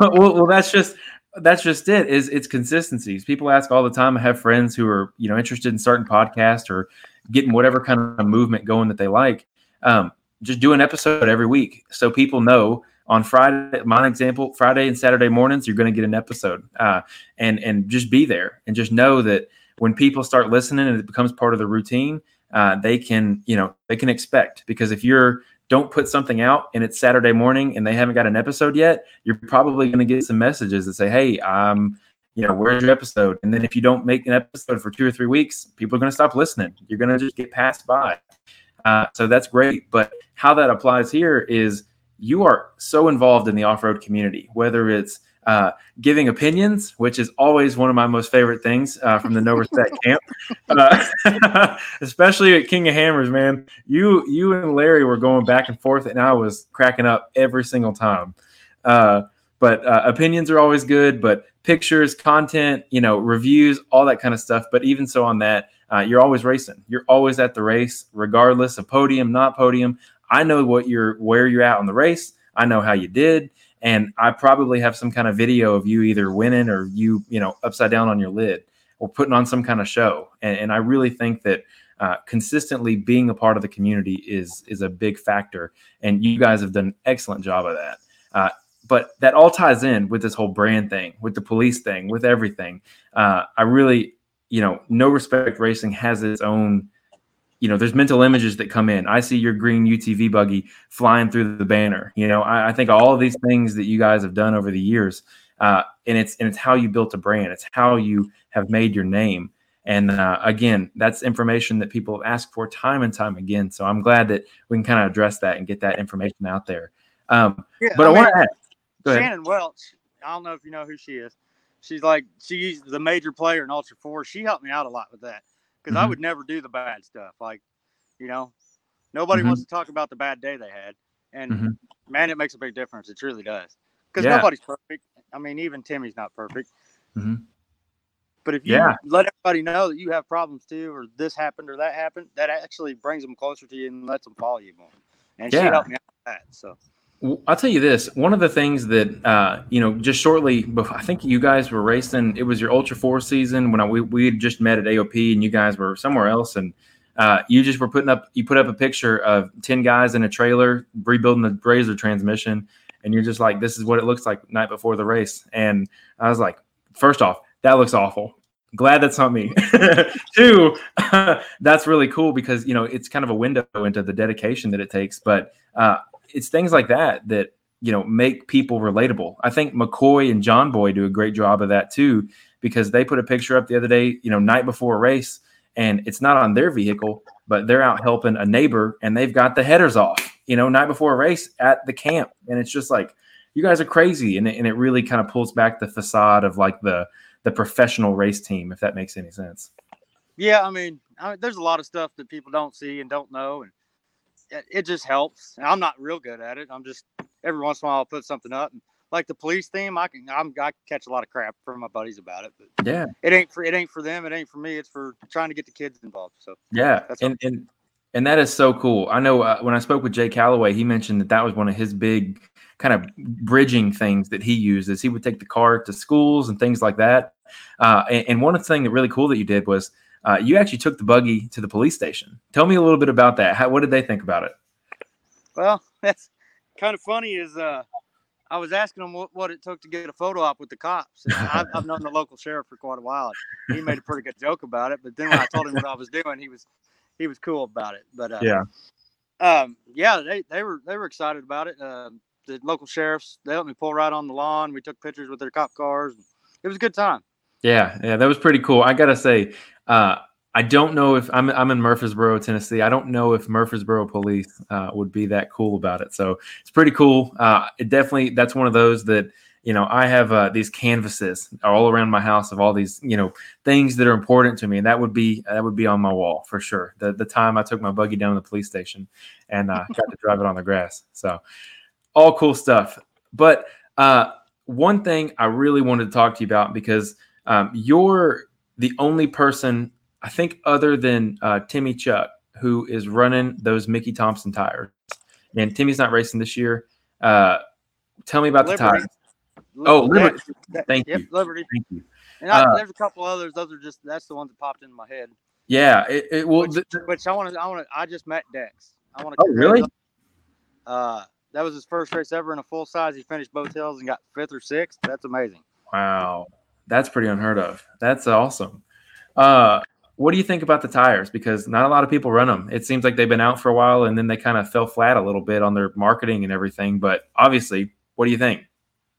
well, well, that's just that's just it. Is it's consistencies. People ask all the time. I have friends who are you know interested in starting podcast or getting whatever kind of movement going that they like. Um, just do an episode every week so people know on Friday, my example, Friday and Saturday mornings, you're going to get an episode, uh, and and just be there and just know that when people start listening and it becomes part of the routine, uh, they can you know they can expect because if you're don't put something out and it's Saturday morning and they haven't got an episode yet, you're probably going to get some messages that say, "Hey, um, you know, where's your episode?" And then if you don't make an episode for two or three weeks, people are going to stop listening. You're going to just get passed by. Uh, so that's great, but how that applies here is you are so involved in the off-road community, whether it's uh, giving opinions, which is always one of my most favorite things uh, from the No Respect camp, uh, especially at King of Hammers, man. You you and Larry were going back and forth, and I was cracking up every single time. Uh, but uh, opinions are always good, but pictures, content, you know, reviews, all that kind of stuff. But even so, on that, uh, you're always racing. You're always at the race, regardless of podium, not podium. I know what you're where you're at on the race. I know how you did, and I probably have some kind of video of you either winning or you you know upside down on your lid or putting on some kind of show. And, and I really think that uh, consistently being a part of the community is is a big factor, and you guys have done an excellent job of that. Uh, but that all ties in with this whole brand thing, with the police thing, with everything. Uh, I really, you know, no respect racing has its own you know, there's mental images that come in. I see your green UTV buggy flying through the banner. You know, I, I think all of these things that you guys have done over the years, uh, and it's and it's how you built a brand. It's how you have made your name. And uh, again, that's information that people have asked for time and time again. So I'm glad that we can kind of address that and get that information out there. Um, yeah, but I, I want to ask Shannon Welch. I don't know if you know who she is. She's like she's the major player in Ultra Four. She helped me out a lot with that because mm-hmm. I would never do the bad stuff. Like, you know, nobody mm-hmm. wants to talk about the bad day they had, and mm-hmm. man, it makes a big difference. It truly does. Because yeah. nobody's perfect. I mean, even Timmy's not perfect. Mm-hmm. But if you yeah. let everybody know that you have problems too, or this happened or that happened, that actually brings them closer to you and lets them follow you more. And yeah. she helped me out with that. So. I'll tell you this. One of the things that uh, you know, just shortly before, I think you guys were racing. It was your Ultra Four season when I, we we had just met at AOP, and you guys were somewhere else, and uh, you just were putting up. You put up a picture of ten guys in a trailer rebuilding the Razor transmission, and you're just like, "This is what it looks like night before the race." And I was like, first off, that looks awful. Glad that's not me. Two, that's really cool because you know it's kind of a window into the dedication that it takes, but. Uh, it's things like that that you know make people relatable. I think McCoy and John Boy do a great job of that too because they put a picture up the other day, you know, night before a race, and it's not on their vehicle, but they're out helping a neighbor and they've got the headers off, you know, night before a race at the camp. And it's just like, you guys are crazy. And it, and it really kind of pulls back the facade of like the, the professional race team, if that makes any sense. Yeah. I mean, I mean, there's a lot of stuff that people don't see and don't know. And it, just helps. I'm not real good at it. I'm just every once in a while I'll put something up. And, like the police theme, I can I'm, I catch a lot of crap from my buddies about it, but yeah, it ain't for it ain't for them, it ain't for me. It's for trying to get the kids involved. So yeah, and and and that is so cool. I know uh, when I spoke with Jay Calloway, he mentioned that that was one of his big kind of bridging things that he uses. He would take the car to schools and things like that. Uh, and, and, one of the things that really cool that you did was uh, you actually took the buggy to the police station. Tell me a little bit about that. How, what did they think about it? Well, that's kind of funny. Is uh, I was asking them what, what it took to get a photo op with the cops. I've, I've, known the local sheriff for quite a while. He made a pretty good joke about it, but then when I told him what I was doing, he was he was cool about it. But uh, yeah, um, yeah, they, they were they were excited about it. Uh, the local sheriffs they let me pull right on the lawn. We took pictures with their cop cars. It was a good time. Yeah, yeah, that was pretty cool. I gotta say, uh, I don't know if I'm I'm in Murfreesboro, Tennessee. I don't know if Murfreesboro police uh, would be that cool about it. So it's pretty cool. Uh, it definitely that's one of those that you know I have uh, these canvases all around my house of all these you know things that are important to me, and that would be that would be on my wall for sure. The the time I took my buggy down to the police station and uh, got to drive it on the grass. So all cool stuff. But uh, one thing I really wanted to talk to you about because um, you're the only person I think other than uh, Timmy Chuck, who is running those Mickey Thompson tires, and Timmy's not racing this year. Uh, tell me about Liberty. the tires. Oh, Liberty. Thank yep, you. Liberty. Thank you. And I, uh, there's a couple others. Those are just that's the ones that popped into my head. Yeah, it, it well, which, the, which I want to. I want to. I just met Dex. I want to. Oh, really? Uh, that was his first race ever in a full size. He finished both hills and got fifth or sixth. That's amazing. Wow, that's pretty unheard of. That's awesome. Uh, what do you think about the tires? Because not a lot of people run them. It seems like they've been out for a while and then they kind of fell flat a little bit on their marketing and everything. But obviously, what do you think?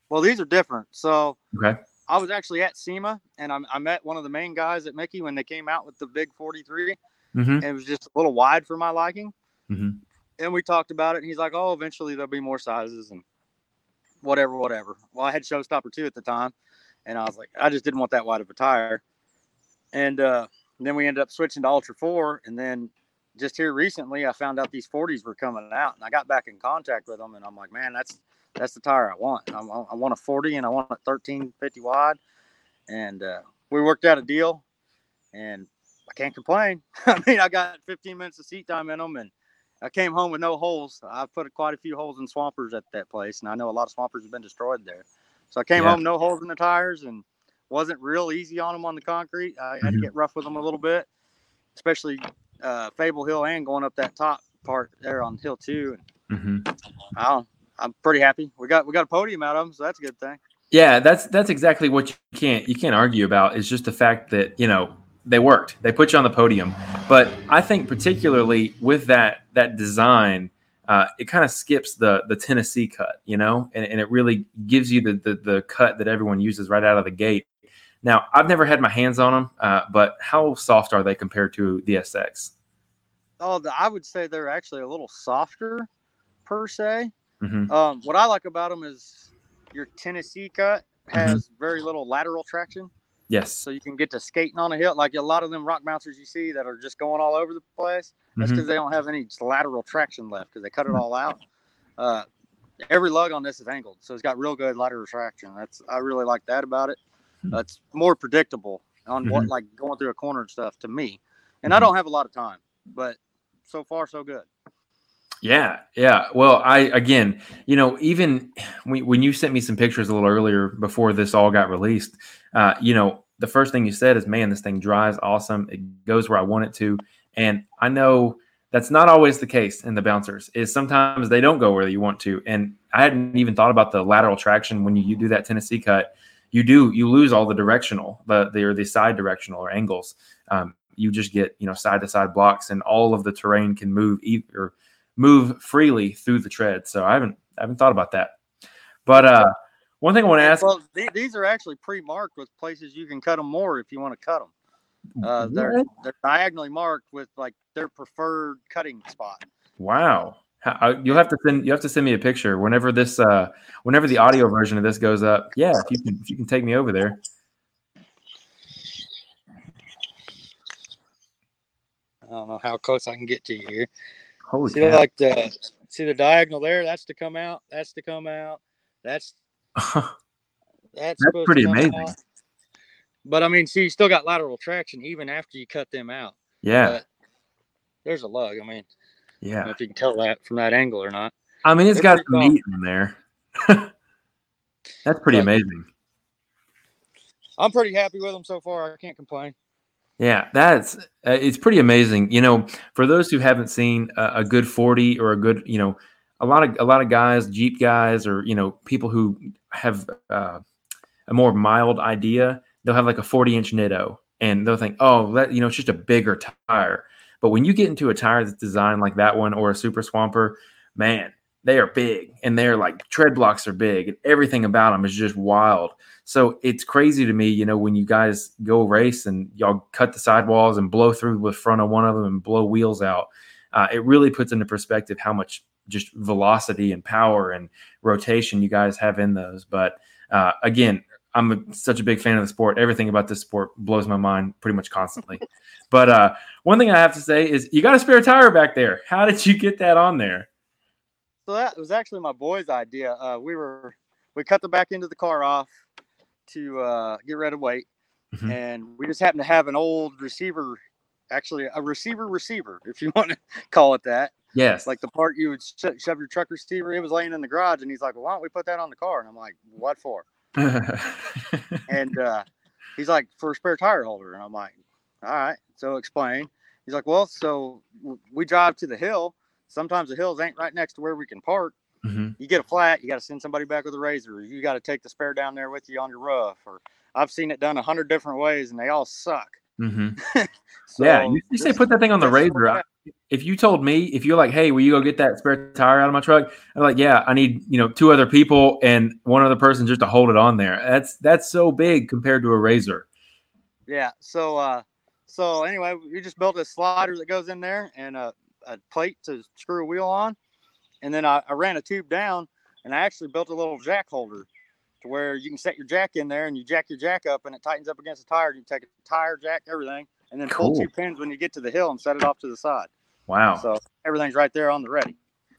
Well, these are different. So, okay. I was actually at SEMA and I, I met one of the main guys at Mickey when they came out with the big 43. Mm-hmm. And it was just a little wide for my liking. Mm-hmm. And we talked about it. And he's like, oh, eventually there'll be more sizes and whatever, whatever. Well, I had Showstopper 2 at the time. And I was like, I just didn't want that wide of a tire. And, uh, then we ended up switching to Ultra 4. And then just here recently, I found out these 40s were coming out. And I got back in contact with them. And I'm like, man, that's that's the tire I want. I, I want a 40 and I want a 1350 wide. And uh, we worked out a deal. And I can't complain. I mean, I got 15 minutes of seat time in them. And I came home with no holes. I've put quite a few holes in swampers at that place. And I know a lot of swampers have been destroyed there. So I came yeah. home, no holes in the tires. And wasn't real easy on them on the concrete. I mm-hmm. had to mm-hmm. get rough with them a little bit, especially uh, Fable Hill and going up that top part there on Hill Two. And mm-hmm. I I'm pretty happy. We got we got a podium out of them, so that's a good thing. Yeah, that's that's exactly what you can't you can't argue about. Is just the fact that you know they worked. They put you on the podium. But I think particularly with that that design, uh, it kind of skips the the Tennessee cut, you know, and, and it really gives you the, the, the cut that everyone uses right out of the gate. Now, I've never had my hands on them, uh, but how soft are they compared to the SX? Oh, I would say they're actually a little softer per se. Mm-hmm. Um, what I like about them is your Tennessee cut has mm-hmm. very little lateral traction. Yes. So you can get to skating on a hill. Like a lot of them rock bouncers you see that are just going all over the place. That's because mm-hmm. they don't have any lateral traction left because they cut it mm-hmm. all out. Uh, every lug on this is angled, so it's got real good lateral traction. That's I really like that about it. Uh, it's more predictable on mm-hmm. what like going through a corner and stuff to me. And I mm-hmm. don't have a lot of time, but so far so good. Yeah, yeah. Well, I again, you know, even when, you sent me some pictures a little earlier before this all got released, uh, you know, the first thing you said is, "Man, this thing drives awesome. It goes where I want it to." And I know that's not always the case in the bouncers. Is sometimes they don't go where you want to. And I hadn't even thought about the lateral traction when you, you do that Tennessee cut you do you lose all the directional, the the or the side directional or angles. Um, you just get you know side to side blocks, and all of the terrain can move either move freely through the tread. So I haven't I haven't thought about that. But uh, one thing I want to ask. Well, these are actually pre-marked with places you can cut them more if you want to cut them. Uh, they're they're diagonally marked with like their preferred cutting spot. Wow. Uh, you'll have to send you have to send me a picture whenever this uh whenever the audio version of this goes up. Yeah, if you can if you can take me over there. I don't know how close I can get to you here. Holy see cow. like the see the diagonal there, that's to come out, that's to come out. That's that's, that's pretty amazing. Out. But I mean, see, you still got lateral traction even after you cut them out. Yeah. But there's a lug. I mean, yeah. if you can tell that from that angle or not. I mean, it's They're got some meat in there. That's pretty but amazing. I'm pretty happy with them so far. I can't complain. Yeah, that's uh, it's pretty amazing. You know, for those who haven't seen a, a, good 40 or a good, you know, a lot of a lot of guys, Jeep guys, or you know, people who have uh, a more mild idea, they'll have like a 40 inch Nitto, and they'll think, oh, that you know, it's just a bigger tire. But when you get into a tire that's designed like that one or a Super Swamper, man, they are big and they're like tread blocks are big and everything about them is just wild. So it's crazy to me, you know, when you guys go race and y'all cut the sidewalls and blow through the front of one of them and blow wheels out. Uh, it really puts into perspective how much just velocity and power and rotation you guys have in those. But uh, again, I'm a, such a big fan of the sport. Everything about this sport blows my mind pretty much constantly. but uh, one thing I have to say is you got a spare tire back there. How did you get that on there? So that was actually my boy's idea. Uh, we were we cut the back end of the car off to uh, get rid of weight, mm-hmm. and we just happened to have an old receiver, actually a receiver receiver, if you want to call it that. Yes. Like the part you would sh- shove your truck receiver. It was laying in the garage, and he's like, well, "Why don't we put that on the car?" And I'm like, "What for?" and uh, he's like, "For a spare tire holder." And I'm like, "All right." So explain. He's like, "Well, so we drive to the hill. Sometimes the hills ain't right next to where we can park. Mm-hmm. You get a flat, you got to send somebody back with a razor. You got to take the spare down there with you on your roof. Or I've seen it done a hundred different ways, and they all suck. Mm-hmm. so yeah, you, you say put that thing on the razor. if you told me, if you're like, "Hey, will you go get that spare tire out of my truck?" I'm like, "Yeah, I need you know two other people and one other person just to hold it on there." That's that's so big compared to a razor. Yeah. So uh, so anyway, we just built a slider that goes in there and a, a plate to screw a wheel on, and then I, I ran a tube down and I actually built a little jack holder to where you can set your jack in there and you jack your jack up and it tightens up against the tire. You take a tire, jack, everything, and then cool. pull two pins when you get to the hill and set it off to the side. Wow. So everything's right there on the ready.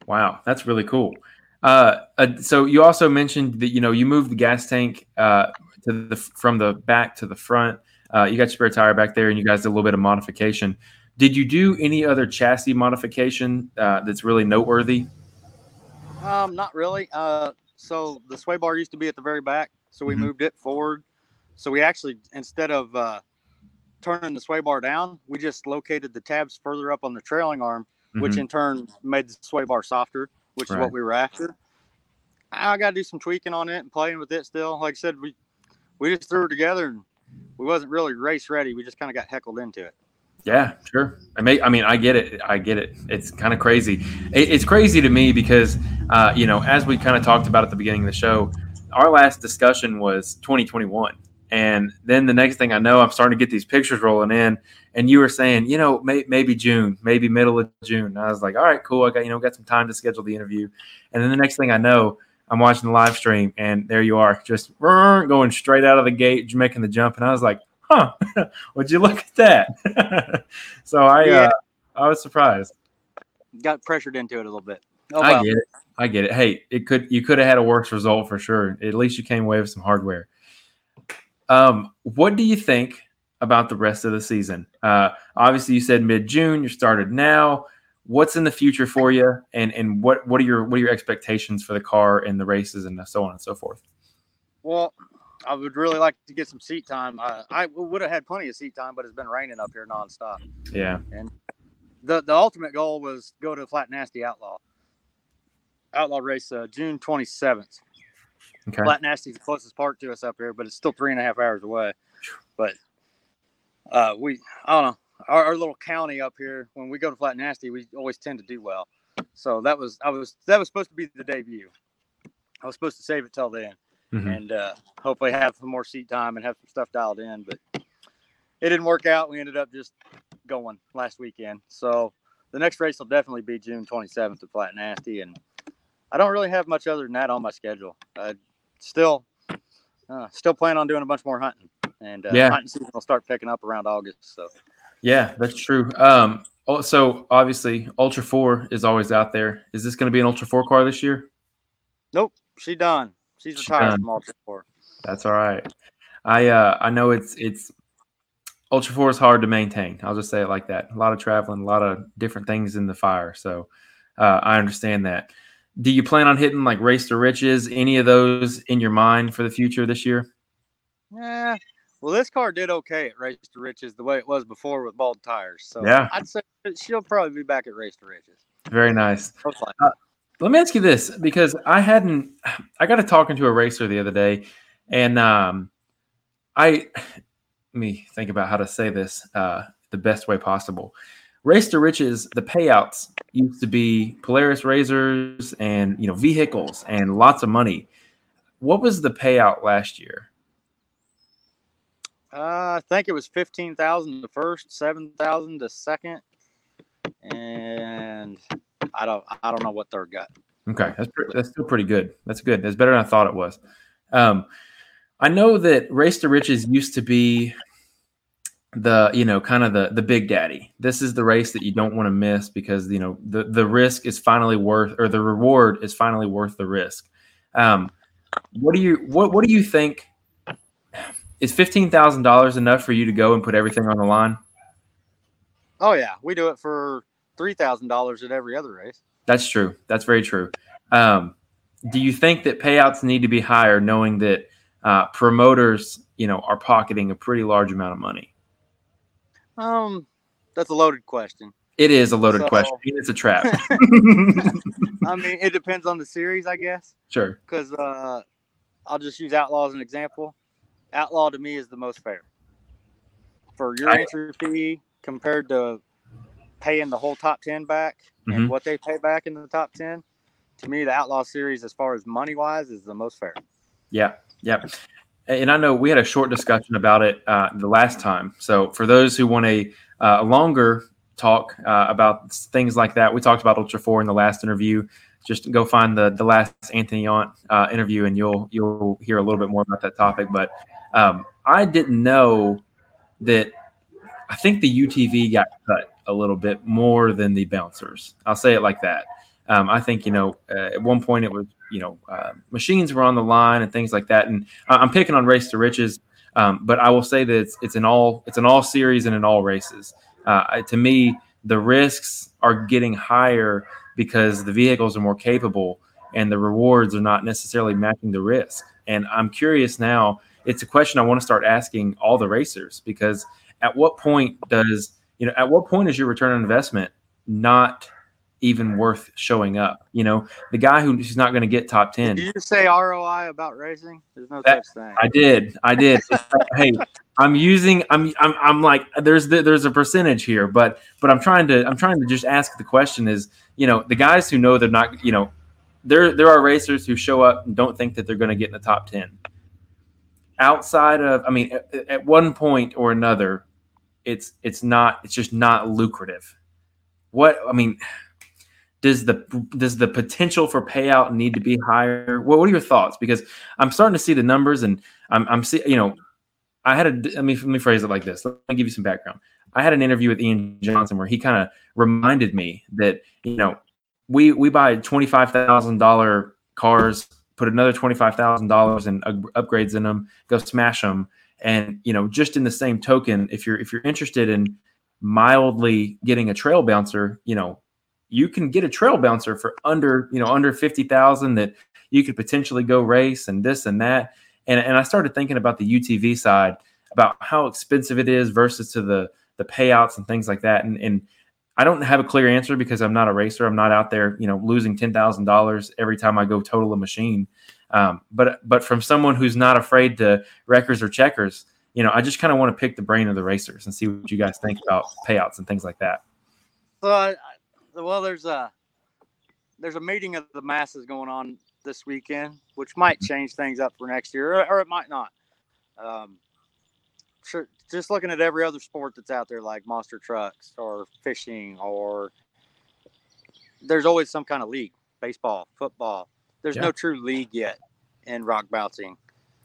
Wow. That's really cool. Uh, uh, so you also mentioned that, you know, you moved the gas tank uh, to the, from the back to the front. Uh, you got your spare tire back there and you guys did a little bit of modification. Did you do any other chassis modification uh, that's really noteworthy? Um, not really. Uh, so the sway bar used to be at the very back, so we mm-hmm. moved it forward. So we actually, instead of uh, turning the sway bar down, we just located the tabs further up on the trailing arm, mm-hmm. which in turn made the sway bar softer, which right. is what we were after. I got to do some tweaking on it and playing with it still. Like I said, we we just threw it together and we wasn't really race ready. We just kind of got heckled into it. Yeah, sure. I may. I mean, I get it. I get it. It's kind of crazy. It, it's crazy to me because, uh, you know, as we kind of talked about at the beginning of the show, our last discussion was 2021, and then the next thing I know, I'm starting to get these pictures rolling in, and you were saying, you know, may, maybe June, maybe middle of June. And I was like, all right, cool. I got you know got some time to schedule the interview, and then the next thing I know, I'm watching the live stream, and there you are, just going straight out of the gate, making the jump, and I was like, huh, would you look at that? so I, yeah. uh, I was surprised. Got pressured into it a little bit. Oh, I get it. I get it. Hey, it could you could have had a worse result for sure. At least you came away with some hardware. Um, what do you think about the rest of the season? Uh, obviously, you said mid June. You started now. What's in the future for you, and and what what are your what are your expectations for the car and the races and so on and so forth? Well, I would really like to get some seat time. Uh, I would have had plenty of seat time, but it's been raining up here nonstop. Yeah. And the the ultimate goal was go to Flat Nasty Outlaw. Outlaw race uh, June 27th. Okay. Flat Nasty's the closest park to us up here, but it's still three and a half hours away. But uh, we, I don't know, our, our, little county up here, when we go to Flat Nasty, we always tend to do well. So that was, I was, that was supposed to be the debut. I was supposed to save it till then mm-hmm. and uh, hopefully have some more seat time and have some stuff dialed in. But it didn't work out. We ended up just going last weekend. So the next race will definitely be June 27th at Flat Nasty, and I don't really have much other than that on my schedule. I still uh, still plan on doing a bunch more hunting, and uh, yeah. hunting season will start picking up around August. So yeah, that's true. Um, so obviously Ultra Four is always out there. Is this going to be an Ultra Four car this year? Nope, she done. She's retired done. from Ultra Four. That's all right. I uh, I know it's it's Ultra Four is hard to maintain. I'll just say it like that. A lot of traveling, a lot of different things in the fire. So uh, I understand that. Do you plan on hitting like Race to Riches? Any of those in your mind for the future this year? Yeah. Well, this car did okay at Race to Riches the way it was before with bald tires. So yeah, I'd say she'll probably be back at Race to Riches. Very nice. Uh, let me ask you this because I hadn't. I got to talking to a racer the other day, and um, I let me think about how to say this uh, the best way possible. Race to riches, the payouts used to be Polaris razors and you know vehicles and lots of money. What was the payout last year? Uh, I think it was fifteen thousand the first, seven thousand the second, and I don't I don't know what third got. Okay, that's pretty, that's still pretty good. That's good. That's better than I thought it was. Um, I know that Race to Riches used to be the you know kind of the the big daddy this is the race that you don't want to miss because you know the the risk is finally worth or the reward is finally worth the risk um what do you what what do you think is $15000 enough for you to go and put everything on the line oh yeah we do it for $3000 at every other race that's true that's very true um do you think that payouts need to be higher knowing that uh, promoters you know are pocketing a pretty large amount of money um, that's a loaded question. It is a loaded so, question. It's a trap. I mean, it depends on the series, I guess. Sure. Because uh, I'll just use Outlaw as an example. Outlaw to me is the most fair for your I, entry fee compared to paying the whole top 10 back mm-hmm. and what they pay back in the top 10. To me, the Outlaw series, as far as money wise, is the most fair. Yeah. Yeah and I know we had a short discussion about it uh, the last time. So for those who want a, uh, a longer talk uh, about things like that, we talked about Ultra Four in the last interview. Just go find the the last Anthony Yount uh, interview, and you'll you'll hear a little bit more about that topic. But um, I didn't know that. I think the UTV got cut a little bit more than the bouncers. I'll say it like that. Um, I think you know uh, at one point it was you know uh, machines were on the line and things like that. And I'm picking on race to riches, um, but I will say that it's it's an all it's an all series and in all races. Uh, to me, the risks are getting higher because the vehicles are more capable and the rewards are not necessarily matching the risk. And I'm curious now. It's a question I want to start asking all the racers because at what point does you know at what point is your return on investment not even worth showing up. You know, the guy who's not going to get top 10. Did you say ROI about racing? There's no that, such thing. I did. I did. hey, I'm using, I'm, I'm, I'm like, there's, the, there's a percentage here, but, but I'm trying to, I'm trying to just ask the question is, you know, the guys who know they're not, you know, there, there are racers who show up and don't think that they're going to get in the top 10 outside of, I mean, at, at one point or another, it's, it's not, it's just not lucrative. What, I mean, does the does the potential for payout need to be higher? What, what are your thoughts? Because I'm starting to see the numbers, and I'm I'm see you know, I had a let me let me phrase it like this. Let me give you some background. I had an interview with Ian Johnson where he kind of reminded me that you know we we buy twenty five thousand dollar cars, put another twenty five thousand dollars in upgrades in them, go smash them, and you know just in the same token, if you're if you're interested in mildly getting a trail bouncer, you know you can get a trail bouncer for under you know under 50,000 that you could potentially go race and this and that and and I started thinking about the UTV side about how expensive it is versus to the the payouts and things like that and and I don't have a clear answer because I'm not a racer. I'm not out there, you know, losing ten thousand dollars every time I go total a machine. Um, but but from someone who's not afraid to wreckers or checkers, you know, I just kind of want to pick the brain of the racers and see what you guys think about payouts and things like that. So I, well, there's a there's a meeting of the masses going on this weekend, which might change things up for next year, or, or it might not. Um, just looking at every other sport that's out there, like monster trucks or fishing, or there's always some kind of league. Baseball, football. There's yeah. no true league yet in rock bouncing.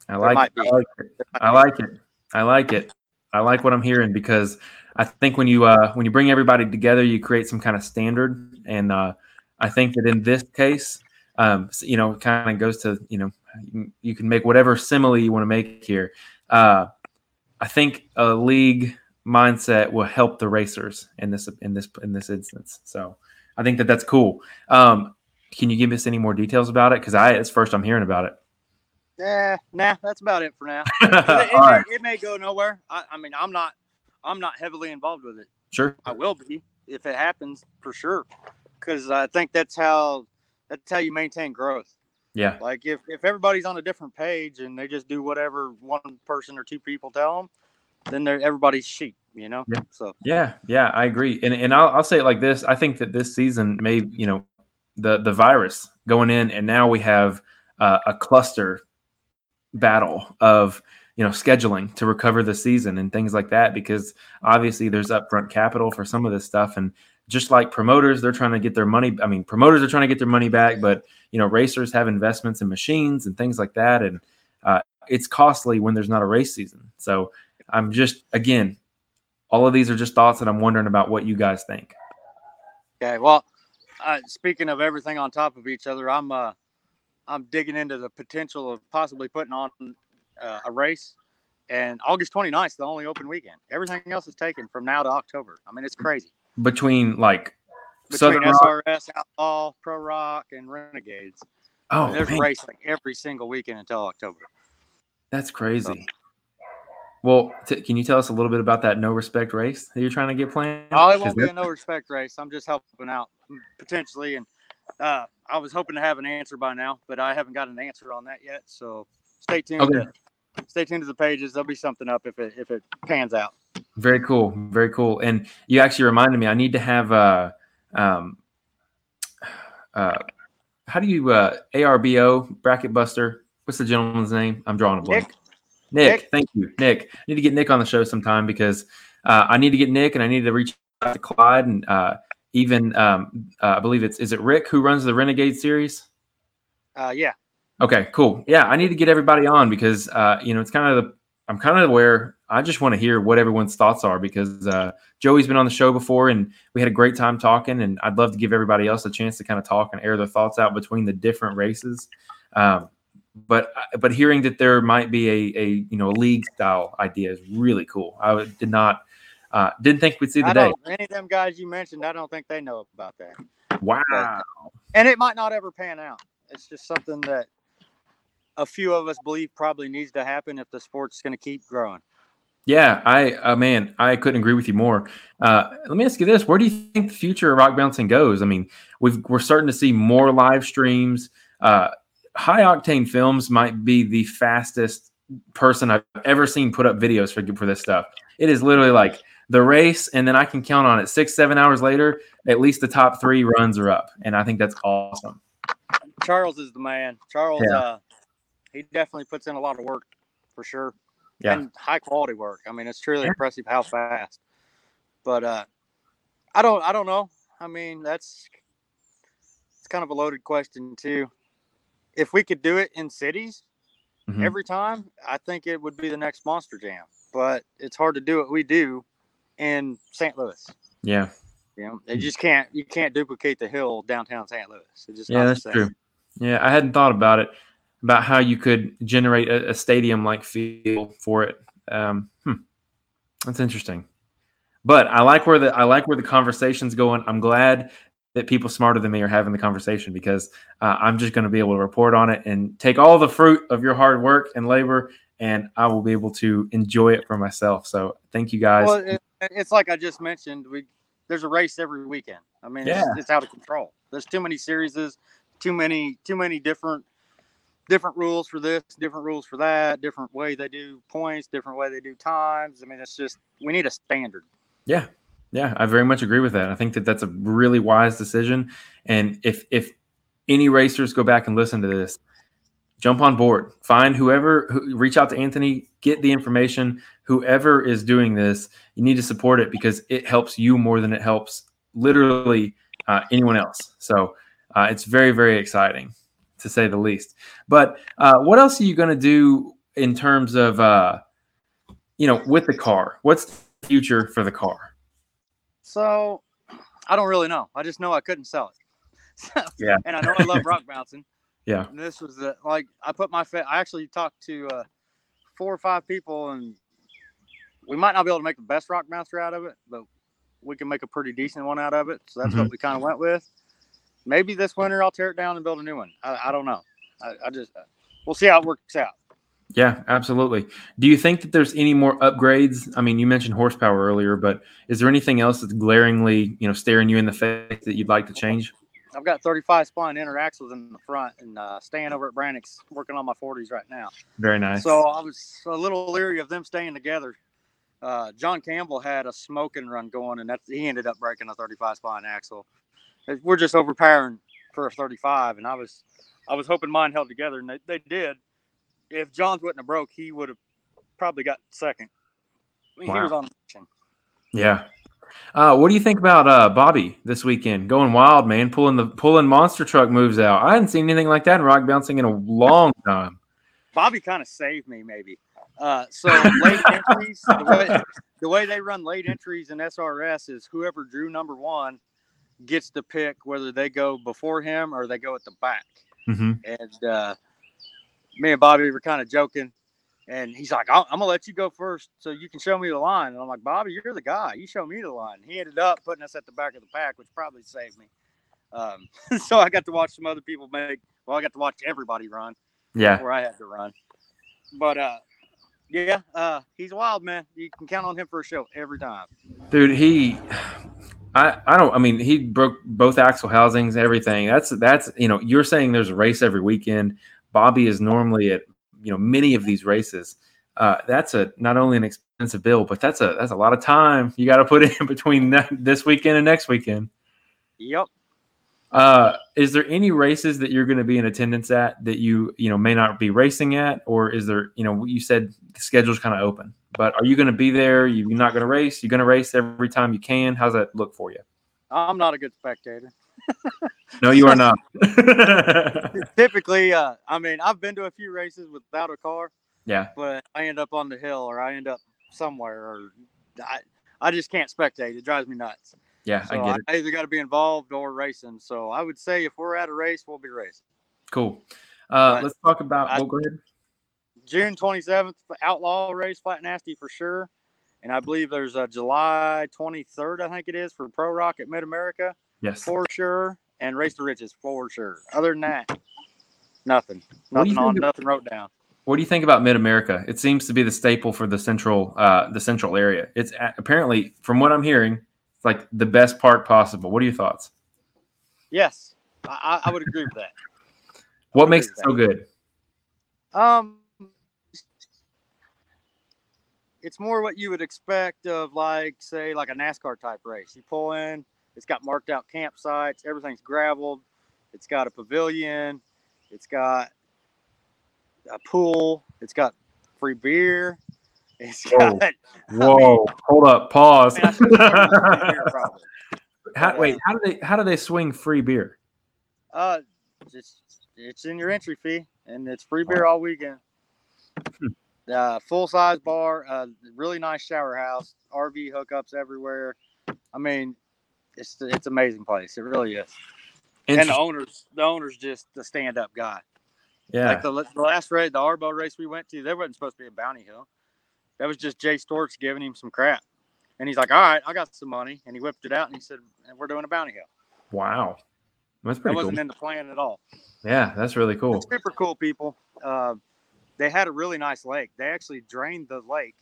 I like, I like it. I like it. I like it. I like what I'm hearing because I think when you uh, when you bring everybody together, you create some kind of standard, and uh, I think that in this case, um, you know, kind of goes to you know, you can make whatever simile you want to make here. Uh, I think a league mindset will help the racers in this in this in this instance. So I think that that's cool. Um, can you give us any more details about it? Because I it's first I'm hearing about it. Yeah, nah, that's about it for now. it, it, right. may, it, may, go nowhere. I, I, mean, I'm not, I'm not heavily involved with it. Sure, I will be if it happens for sure, because I think that's how that's how you maintain growth. Yeah, like if if everybody's on a different page and they just do whatever one person or two people tell them, then they're everybody's sheep. You know. Yeah. So. Yeah, yeah, I agree, and and I'll I'll say it like this: I think that this season may you know the the virus going in, and now we have uh, a cluster battle of you know scheduling to recover the season and things like that because obviously there's upfront capital for some of this stuff. And just like promoters they're trying to get their money i mean promoters are trying to get their money back but you know racers have investments in machines and things like that. And uh, it's costly when there's not a race season. So i'm just again all of these are just thoughts that i'm wondering about what you guys think. Okay well uh, speaking of everything on top of each other i'm uh I'm digging into the potential of possibly putting on uh, a race. And August 29th is the only open weekend. Everything else is taken from now to October. I mean, it's crazy. Between like between Southern SRS, Rock. Outlaw, Pro Rock, and Renegades. Oh, mean, there's man. racing every single weekend until October. That's crazy. So, well, t- can you tell us a little bit about that no respect race that you're trying to get planned? Oh, it won't be a no respect race. I'm just helping out potentially, and uh, I was hoping to have an answer by now, but I haven't got an answer on that yet. So stay tuned. Okay. To, stay tuned to the pages. There'll be something up if it if it pans out. Very cool. Very cool. And you actually reminded me. I need to have uh um uh how do you uh ARBO bracket buster? What's the gentleman's name? I'm drawing a blank. Nick. Nick, Nick. thank you, Nick. I need to get Nick on the show sometime because uh, I need to get Nick and I need to reach out to Clyde and uh, even um, uh, I believe it's is it Rick who runs the Renegade series? Uh, yeah. Okay, cool. Yeah, I need to get everybody on because uh, you know it's kind of the I'm kind of where I just want to hear what everyone's thoughts are because uh, Joey's been on the show before and we had a great time talking and I'd love to give everybody else a chance to kind of talk and air their thoughts out between the different races. Um, but but hearing that there might be a, a you know a league style idea is really cool. I did not uh, didn't think we'd see the day. Any of them guys you mentioned, I don't think they know about that. Wow. But, and it might not ever pan out. It's just something that a few of us believe probably needs to happen if the sport's going to keep growing. Yeah, I uh, man, I couldn't agree with you more. Uh, let me ask you this: Where do you think the future of rock bouncing goes? I mean, we are starting to see more live streams. Uh, High Octane Films might be the fastest person I've ever seen put up videos for for this stuff. It is literally like the race, and then I can count on it six, seven hours later, at least the top three runs are up. And I think that's awesome. Charles is the man. Charles, yeah. uh, he definitely puts in a lot of work for sure. Yeah. And high quality work. I mean, it's truly yeah. impressive how fast. But uh, I don't I don't know. I mean, that's it's kind of a loaded question too. If we could do it in cities mm-hmm. every time, I think it would be the next Monster Jam. But it's hard to do what we do in St. Louis. Yeah. You know, you just can't you can't duplicate the hill downtown St. Louis. It's just yeah, that's true. Yeah, I hadn't thought about it about how you could generate a, a stadium like feel for it. Um, hmm. That's interesting. But I like where the I like where the conversation's going. I'm glad that people smarter than me are having the conversation because uh, I'm just going to be able to report on it and take all the fruit of your hard work and labor, and I will be able to enjoy it for myself. So thank you guys. Well, it, it's like I just mentioned. We there's a race every weekend. I mean, yeah. it's, it's out of control. There's too many series, too many too many different different rules for this, different rules for that, different way they do points, different way they do times. I mean, it's just we need a standard. Yeah, yeah, I very much agree with that. I think that that's a really wise decision. And if if any racers go back and listen to this, jump on board. Find whoever, who, reach out to Anthony, get the information. Whoever is doing this, you need to support it because it helps you more than it helps literally uh, anyone else. So uh, it's very, very exciting to say the least. But uh, what else are you going to do in terms of, uh, you know, with the car? What's the future for the car? So I don't really know. I just know I couldn't sell it. yeah. And I know I love rock bouncing. Yeah. And this was the, like I put my fa- I actually talked to uh, four or five people, and we might not be able to make the best rock bouncer out of it, but we can make a pretty decent one out of it. So that's Mhm. what we kind of went with. Maybe this winter I'll tear it down and build a new one. I, I don't know. I, I just we'll see how it works out. Yeah, absolutely. Do you think that there's any more upgrades? I mean, you mentioned horsepower earlier, but is there anything else that's glaringly, you know, staring you in the face that you'd like to change? I've got 35 spline inner axles in the front, and uh, staying over at Brannick's working on my 40s right now. Very nice. So I was a little leery of them staying together. Uh, John Campbell had a smoking run going, and that's he ended up breaking a 35 spline axle. We're just overpowering for a 35, and I was I was hoping mine held together, and they, they did. If John's wouldn't have broke, he would have probably got second. I mean, He was on the mission. yeah. Uh, what do you think about uh, Bobby this weekend? Going wild, man, pulling the pulling monster truck moves out. I hadn't seen anything like that in rock bouncing in a long time. Bobby kind of saved me, maybe. Uh, so late entries, the way, the way they run late entries in SRS is whoever drew number one gets to pick whether they go before him or they go at the back. hmm And uh, me and Bobby were kind of joking, and he's like, "I'm I'm gonna let you go first, so you can show me the line." And I'm like, "Bobby, you're the guy. You show me the line." He ended up putting us at the back of the pack, which probably saved me. Um, so I got to watch some other people make. Well, I got to watch everybody run Yeah, where I had to run. But uh, yeah, uh, he's a wild man. You can count on him for a show every time. dude. He, I, I don't. I mean, he broke both axle housings, everything. That's that's you know, you're saying there's a race every weekend. Bobby is normally at you know many of these races. Uh, that's a not only an expensive bill, but that's a that's a lot of time you got to put in between ne- this weekend and next weekend. Yep. Uh, is there any races that you're going to be in attendance at that you you know may not be racing at, or is there you know you said the schedule's kind of open, but are you going to be there? You- You're not going to race. You're going to race every time you can. How's that look for you? I'm not a good spectator. No, you are not. Typically, uh, I mean, I've been to a few races without a car, yeah, but I end up on the hill or I end up somewhere, or I, I just can't spectate. It drives me nuts. yeah, So I I, get it. either got to be involved or racing. So I would say if we're at a race, we'll be racing. Cool. Uh, But let's talk about. I- well, go ahead. June 27th, outlaw race, flat nasty for sure. And I believe there's a July 23rd, I think it is, for Pro Rock at Mid America Yes. for sure, and Race to Riches for sure. Other than that, nothing, What do you nothing on, nothing wrote down. What do you think about Mid America? It seems to be the staple for the central, uh, the central area. It's apparently, from what I'm hearing, it's like the best park possible. What are your thoughts? Yes, I, I would agree with that. What makes it so good? Um, it's more what you would expect of like, say, like a NASCAR type race. You pull in, it's got marked out campsites, everything's graveled, it's got a pavilion, it's got a pool, it's got free beer, it's Whoa. got. Whoa! hold up, pause. Man, I should've started with free beer, probably. how, wait, how do they how do they swing free beer? Uh, it's it's in your entry fee, and it's free beer all weekend. Uh, full size bar, uh, really nice shower house, RV hookups everywhere. I mean, it's it's amazing place. It really is. And the owners, the owners just the stand up guy. Yeah, Like the, the last race, the Arbo race we went to, there wasn't supposed to be a bounty hill. That was just Jay Storks giving him some crap. And he's like, "All right, I got some money," and he whipped it out and he said, "We're doing a bounty hill." wow, that's That pretty cool. wasn't in the plan at all. Yeah, that's really cool. super cool people. Uh, they had a really nice lake. They actually drained the lake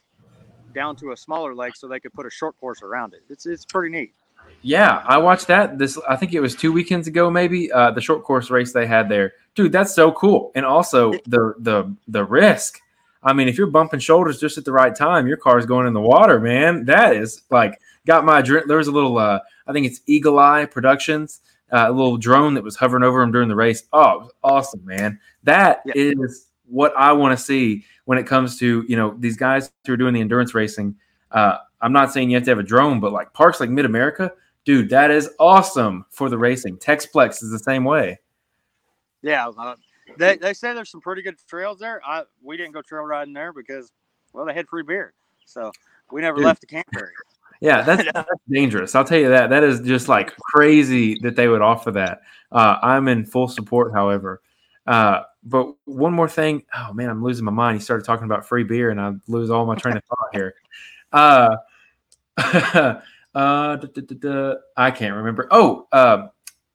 down to a smaller lake so they could put a short course around it. It's it's pretty neat. Yeah, I watched that. This I think it was two weekends ago, maybe. Uh, the short course race they had there, dude. That's so cool. And also the the the risk. I mean, if you're bumping shoulders just at the right time, your car's going in the water, man. That is like got my adrenaline. There was a little, uh, I think it's Eagle Eye Productions. uh, little drone that was hovering over him during the race. Oh, awesome, man! That yeah. is what I want to see when it comes to you know these guys who are doing the endurance racing. Uh, I'm not saying you have to have a drone, but like parks like Mid America, dude, that is awesome for the racing. Texplex is the same way. Yeah, uh, they they say there's some pretty good trails there. I we didn't go trail riding there because well they had free beer, so we never dude. left the camp area. Yeah, that's, that's, dangerous. I'll tell you that. That is just like crazy that they would offer that. Uh, I'm in full support, however. Uh, but one more thing. Oh man, I'm losing my mind. He started talking about free beer, and I lose all my train of thought here. Uh, da, da, da, I can't remember. Oh, uh,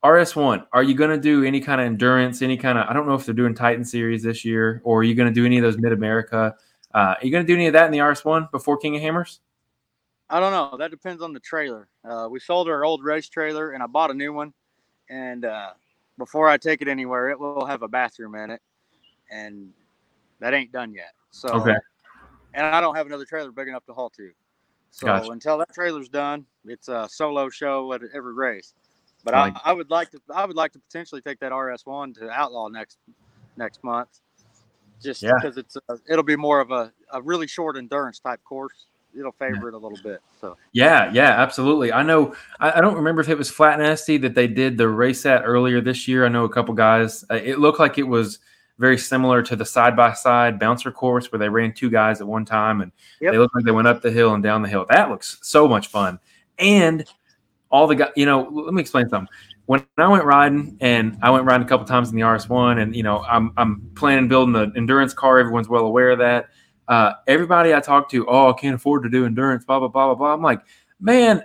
RS1. Are you going to do any kind of endurance? Any kind of? I don't know if they're doing Titan series this year, or are you going to do any of those Mid America? Uh, are you going to do any of that in the RS1 before King of Hammers? I don't know. That depends on the trailer. Uh, we sold our old race trailer, and I bought a new one. And uh, before I take it anywhere, it will have a bathroom in it, and that ain't done yet. So, okay. And I don't have another trailer big enough to haul to. So gotcha. until that trailer's done, it's a solo show at every race. But I, I, would like to, I would like to potentially take that RS1 to Outlaw next next month, just yeah. because it's a, it'll be more of a, a really short endurance type course it'll favor it a little bit. So yeah, yeah, absolutely. I know. I, I, don't remember if it was Flat Nasty that they did the race at earlier this year. I know a couple guys. Uh, it looked like it was very similar to the side by side bouncer course where they ran two guys at one time and yep. they looked like they went up the hill and down the hill. That looks so much fun. And all the guys, you know, let me explain something. When I went riding, and I went riding a couple times in the RS1, and you know, I'm I'm planning building the endurance car. Everyone's well aware of that uh, everybody I talk to, oh, I can't afford to do endurance, blah, blah, blah, blah, blah. I'm like, man,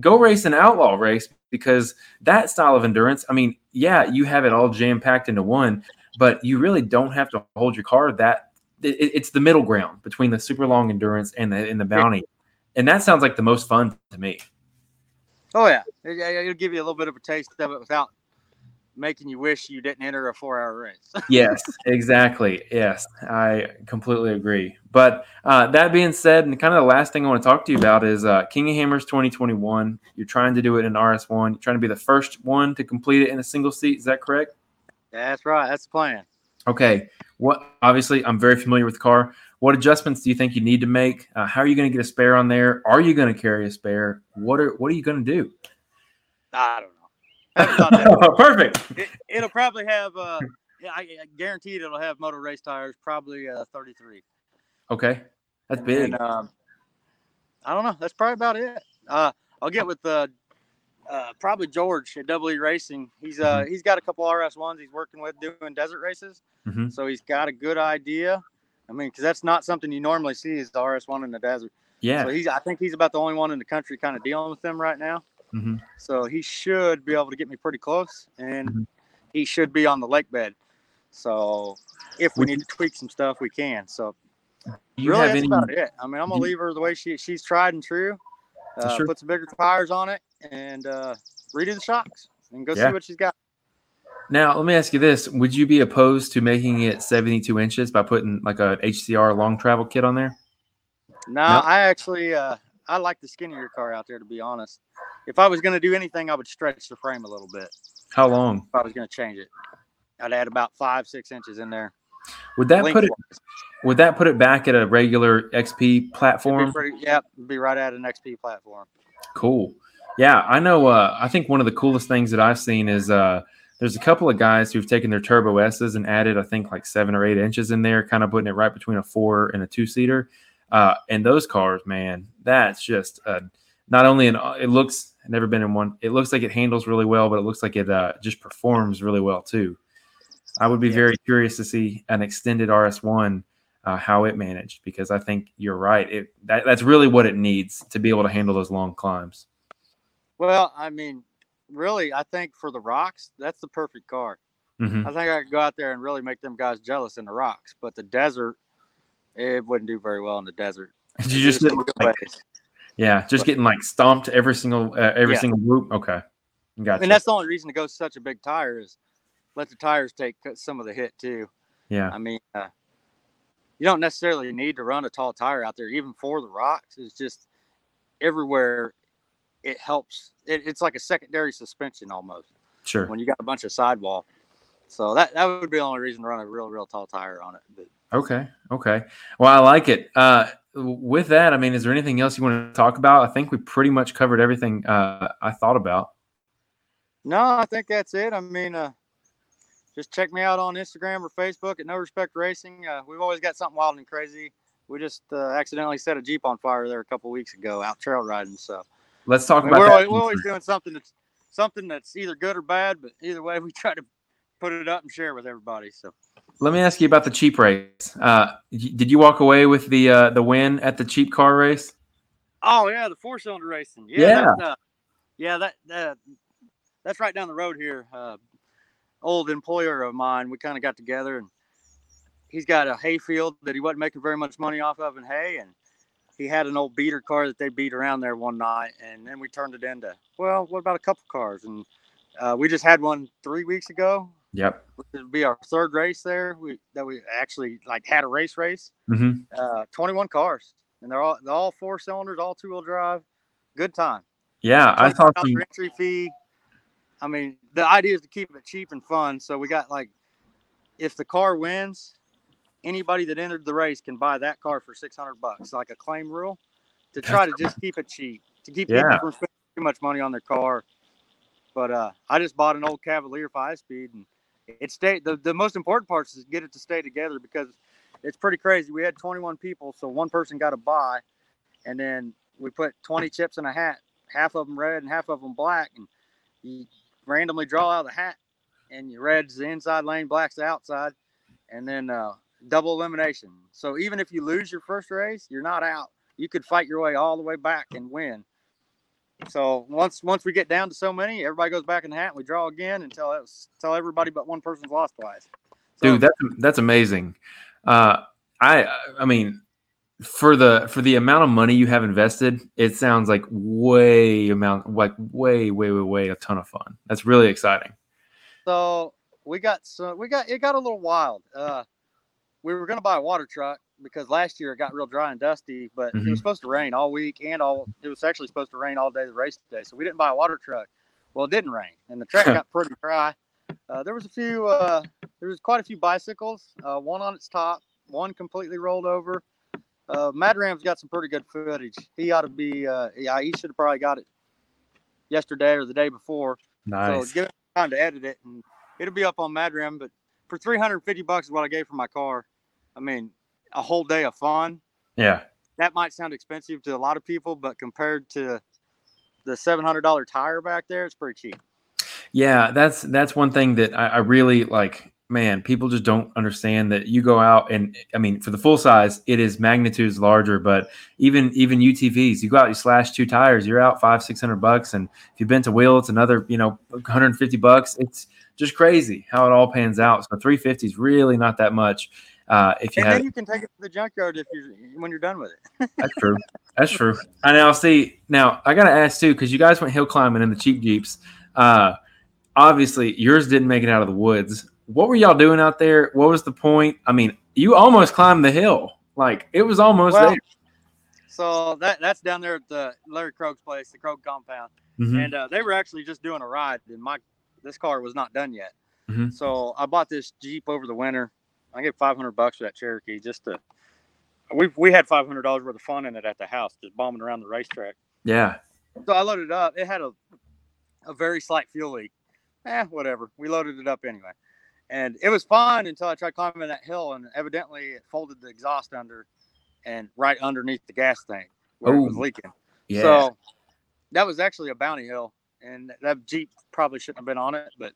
go race an outlaw race because that style of endurance, I mean, yeah, you have it all jam packed into one, but you really don't have to hold your car that it, it's the middle ground between the super long endurance and the, and the bounty. And that sounds like the most fun to me. Oh yeah. It'll give you a little bit of a taste of it without making you wish you didn't enter a four hour race. yes, exactly. Yes, I completely agree. But uh, that being said, and kind of the last thing I want to talk to you about is uh, King of Hammers 2021. You're trying to do it in RS1. You're trying to be the first one to complete it in a single seat. Is that correct? That's right. That's the plan. Okay. What? Obviously, I'm very familiar with the car. What adjustments do you think you need to make? Uh, how are you going to get a spare on there? Are you going to carry a spare? What are What are you going to do? I don't know. Perfect. It, will probably have. Uh, I, I guaranteed it'll have motor race tires. Probably uh, 33. Okay, that's big. And, um, I don't know. That's probably about it. Uh, I'll get with uh, uh, probably George at Double E Racing. He's uh mm-hmm. he's got a couple RS ones he's working with doing desert races, mm-hmm. so he's got a good idea. I mean, because that's not something you normally see is the RS one in the desert. Yeah. So he's I think he's about the only one in the country kind of dealing with them right now. Mm-hmm. So he should be able to get me pretty close, and mm-hmm. he should be on the lake bed. So if we need to tweak some stuff, we can. So you really, that's any, about it. I mean, I'm gonna leave her the way she she's tried and true. Uh, sure. Put some bigger tires on it and uh, redo the shocks and go yeah. see what she's got. Now, let me ask you this: Would you be opposed to making it 72 inches by putting like a HCR long travel kit on there? No, nope. I actually uh, I like the skinnier car out there to be honest if I was going to do anything, I would stretch the frame a little bit. How long? If I was going to change it, I'd add about five, six inches in there. Would that put it? Would that put it back at a regular XP platform? Pretty, yep, be right at an XP platform. Cool. Yeah, I know. Uh, I think one of the coolest things that I've seen is uh, there's a couple of guys who've taken their Turbo S's and added, I think, like seven or eight inches in there, kind of putting it right between a four and a two seater. Uh, and those cars, man, that's just not only an it looks I've never been in one. It looks like it handles really well, but it looks like it uh, just performs really well too. I would be yeah. very curious to see an extended RS1 uh, how it managed because I think you're right. It that, that's really what it needs to be able to handle those long climbs. Well, I mean, really, I think for the rocks, that's the perfect car. Mm-hmm. I think I could go out there and really make them guys jealous in the rocks, but the desert, it wouldn't do very well in the desert. You just, like, yeah, just getting like stomped every single uh, every yeah. single loop. Okay, gotcha. And that's the only reason to go such a big tire is let the tires take some of the hit too. Yeah, I mean, uh, you don't necessarily need to run a tall tire out there, even for the rocks. It's just everywhere. It helps. It, it's like a secondary suspension almost. Sure. When you got a bunch of sidewall, so that that would be the only reason to run a real real tall tire on it. But, Okay. Okay. Well, I like it. Uh, with that, I mean, is there anything else you want to talk about? I think we pretty much covered everything uh, I thought about. No, I think that's it. I mean, uh, just check me out on Instagram or Facebook at No Respect Racing. Uh, we've always got something wild and crazy. We just uh, accidentally set a Jeep on fire there a couple weeks ago out trail riding. So let's talk I mean, about we're, that. always, we're always doing something that's something that's either good or bad, but either way, we try to put it up and share with everybody. So Let me ask you about the cheap race. Uh, did you walk away with the uh, the win at the cheap car race? Oh yeah, the four cylinder racing. Yeah, Yeah. That's, uh, yeah. That uh, that's right down the road here. Uh, old employer of mine. We kind of got together, and he's got a hay field that he wasn't making very much money off of in hay, and he had an old beater car that they beat around there one night, and then we turned it into well, what about a couple cars? And uh, we just had one three weeks ago. Yep. it would be our third race there. We that we actually like had a race race Mm-hmm. uh, 21 cars, and they're all they're all four cylinders, all two wheel drive. Good time. Yeah, I saw $20 entry fee. I mean, the idea is to keep it cheap and fun. So we got like, if the car wins, anybody that entered the race can bye that car for 600 bucks, like a claim rule, to try to just keep it cheap, to keep Yeah. people from spending too much money on their car. But uh, I just bought an old Cavalier five speed, and it stayed. The, the most important part is get it to stay together because it's pretty crazy. We had 21 people, so one person got a buy, and then we put 20 chips in a hat, half of them red and half of them black, and you randomly draw out the hat, and your red's the inside lane, black's the outside, and then uh, double elimination. So even if you lose your first race, you're not out. You could fight your way all the way back and win. So once once we get down to so many, everybody goes back in the hat. And we draw again until it's until everybody but one person's lost twice. So, Dude, that's that's amazing. Uh, I I mean, for the for the amount of money you have invested, it sounds like way amount like way way way way a ton of fun. That's really exciting. So we got so we got it got a little wild. Uh, we were gonna buy a water truck because last year it got real dry and dusty, but it Mhm. was supposed to rain all week and all. It was actually supposed to rain all day the race day, so we didn't buy a water truck. Well, it didn't rain, and the track got pretty dry. Uh, there was a few. Uh, there was quite a few bicycles. Uh, one on its top, one completely rolled over. Uh, Madram's got some pretty good footage. He ought to be. Uh, yeah, he should have probably got it yesterday or the day before. Nice. So give it time to edit it, and it'll be up on Madram. But for 350 bucks is what I gave for my car. I mean, a whole day of fun. yeah. That might sound expensive to a lot of people, but compared to the $700 tire back there, it's pretty cheap. Yeah, that's that's one thing that I, I really like. Man, people just don't understand that you go out and I mean, for the full size, it is magnitudes larger. But even even UTVs, you go out, you slash two tires, you're out five six hundred bucks, and if you've been to wheel, it's another you know 150 bucks. It's just crazy how it all pans out. So 350 is really not that much. Uh, if you And have then you can take it to the junkyard if you when you're done with it. That's true. That's true. I now see. Now I gotta ask too, because you guys went hill climbing in the cheap jeeps. Uh, obviously, yours didn't make it out of the woods. What were y'all doing out there? What was the point? I mean, you almost climbed the hill. Like it was almost Well, there. So that that's down there at the Larry Krog's place, the Krog compound. Mhm. and uh, they were actually just doing a ride and my this car was not done yet Mhm. so i bought this jeep over the winter i get 500 bucks for that cherokee just to we we had 500 dollars worth of fun in it at the house just bombing around the racetrack Yeah. so i loaded it up it had a a very slight fuel leak eh whatever we loaded it up anyway and it was fine until i tried climbing that hill and evidently it folded the exhaust under and right underneath the gas tank where it was Oh. leaking Yeah. so that was actually a bounty hill, and that Jeep probably shouldn't have been on it, but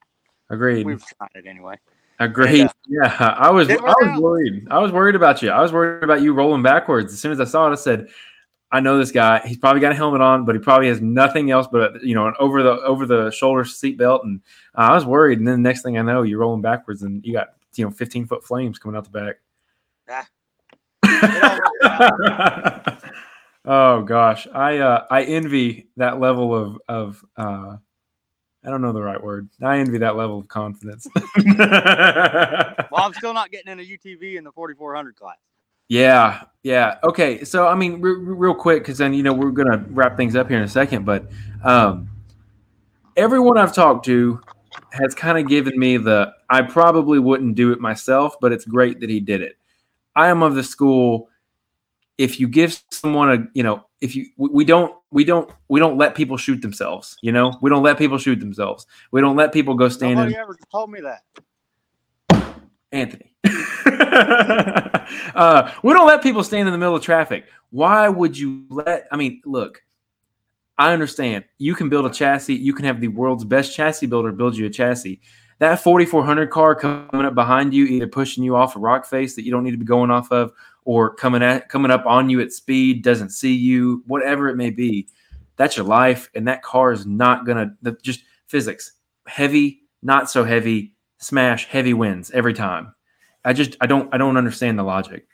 Agreed. we've tried it anyway. Agreed. and, yeah. I was. I was out. worried. I was worried about you. I was worried about you rolling backwards. As soon as I saw it, I said, "I know this guy. He's probably got a helmet on, but he probably has nothing else but you know an over the over the shoulder seat belt." And uh, I was worried. And then the next thing I know, you're rolling backwards, and you got you know 15 foot flames coming out the back. Ah. Oh gosh, I uh, I envy that level of of uh, I don't know the right word. I envy that level of confidence. Well, I'm still not getting in a UTV in the 4400 class. Yeah, yeah. Okay, so I mean, re- re- real quick, because then you know we're gonna wrap things up here in a second. But um, everyone I've talked to has kind of given me the I probably wouldn't do it myself, but it's great that he did it. I am of the school if you give someone a you know if you we don't we don't we don't let people shoot themselves you know? We don't let people shoot themselves. We don't let people go stand Nobody in ever told me that. anthony. Uh, we don't let people stand in the middle of traffic. Why would you let i mean look i understand. You can build a chassis. You can have the world's best chassis builder build you a chassis. That 4400 car coming up behind you either pushing you off a rock face that you don't need to be going off of or coming at coming up on you at speed, doesn't see you, whatever it may be. That's your life, and that car is not gonna the, just physics. Heavy, not so heavy, smash, heavy wins every time. I just I don't I don't understand the logic.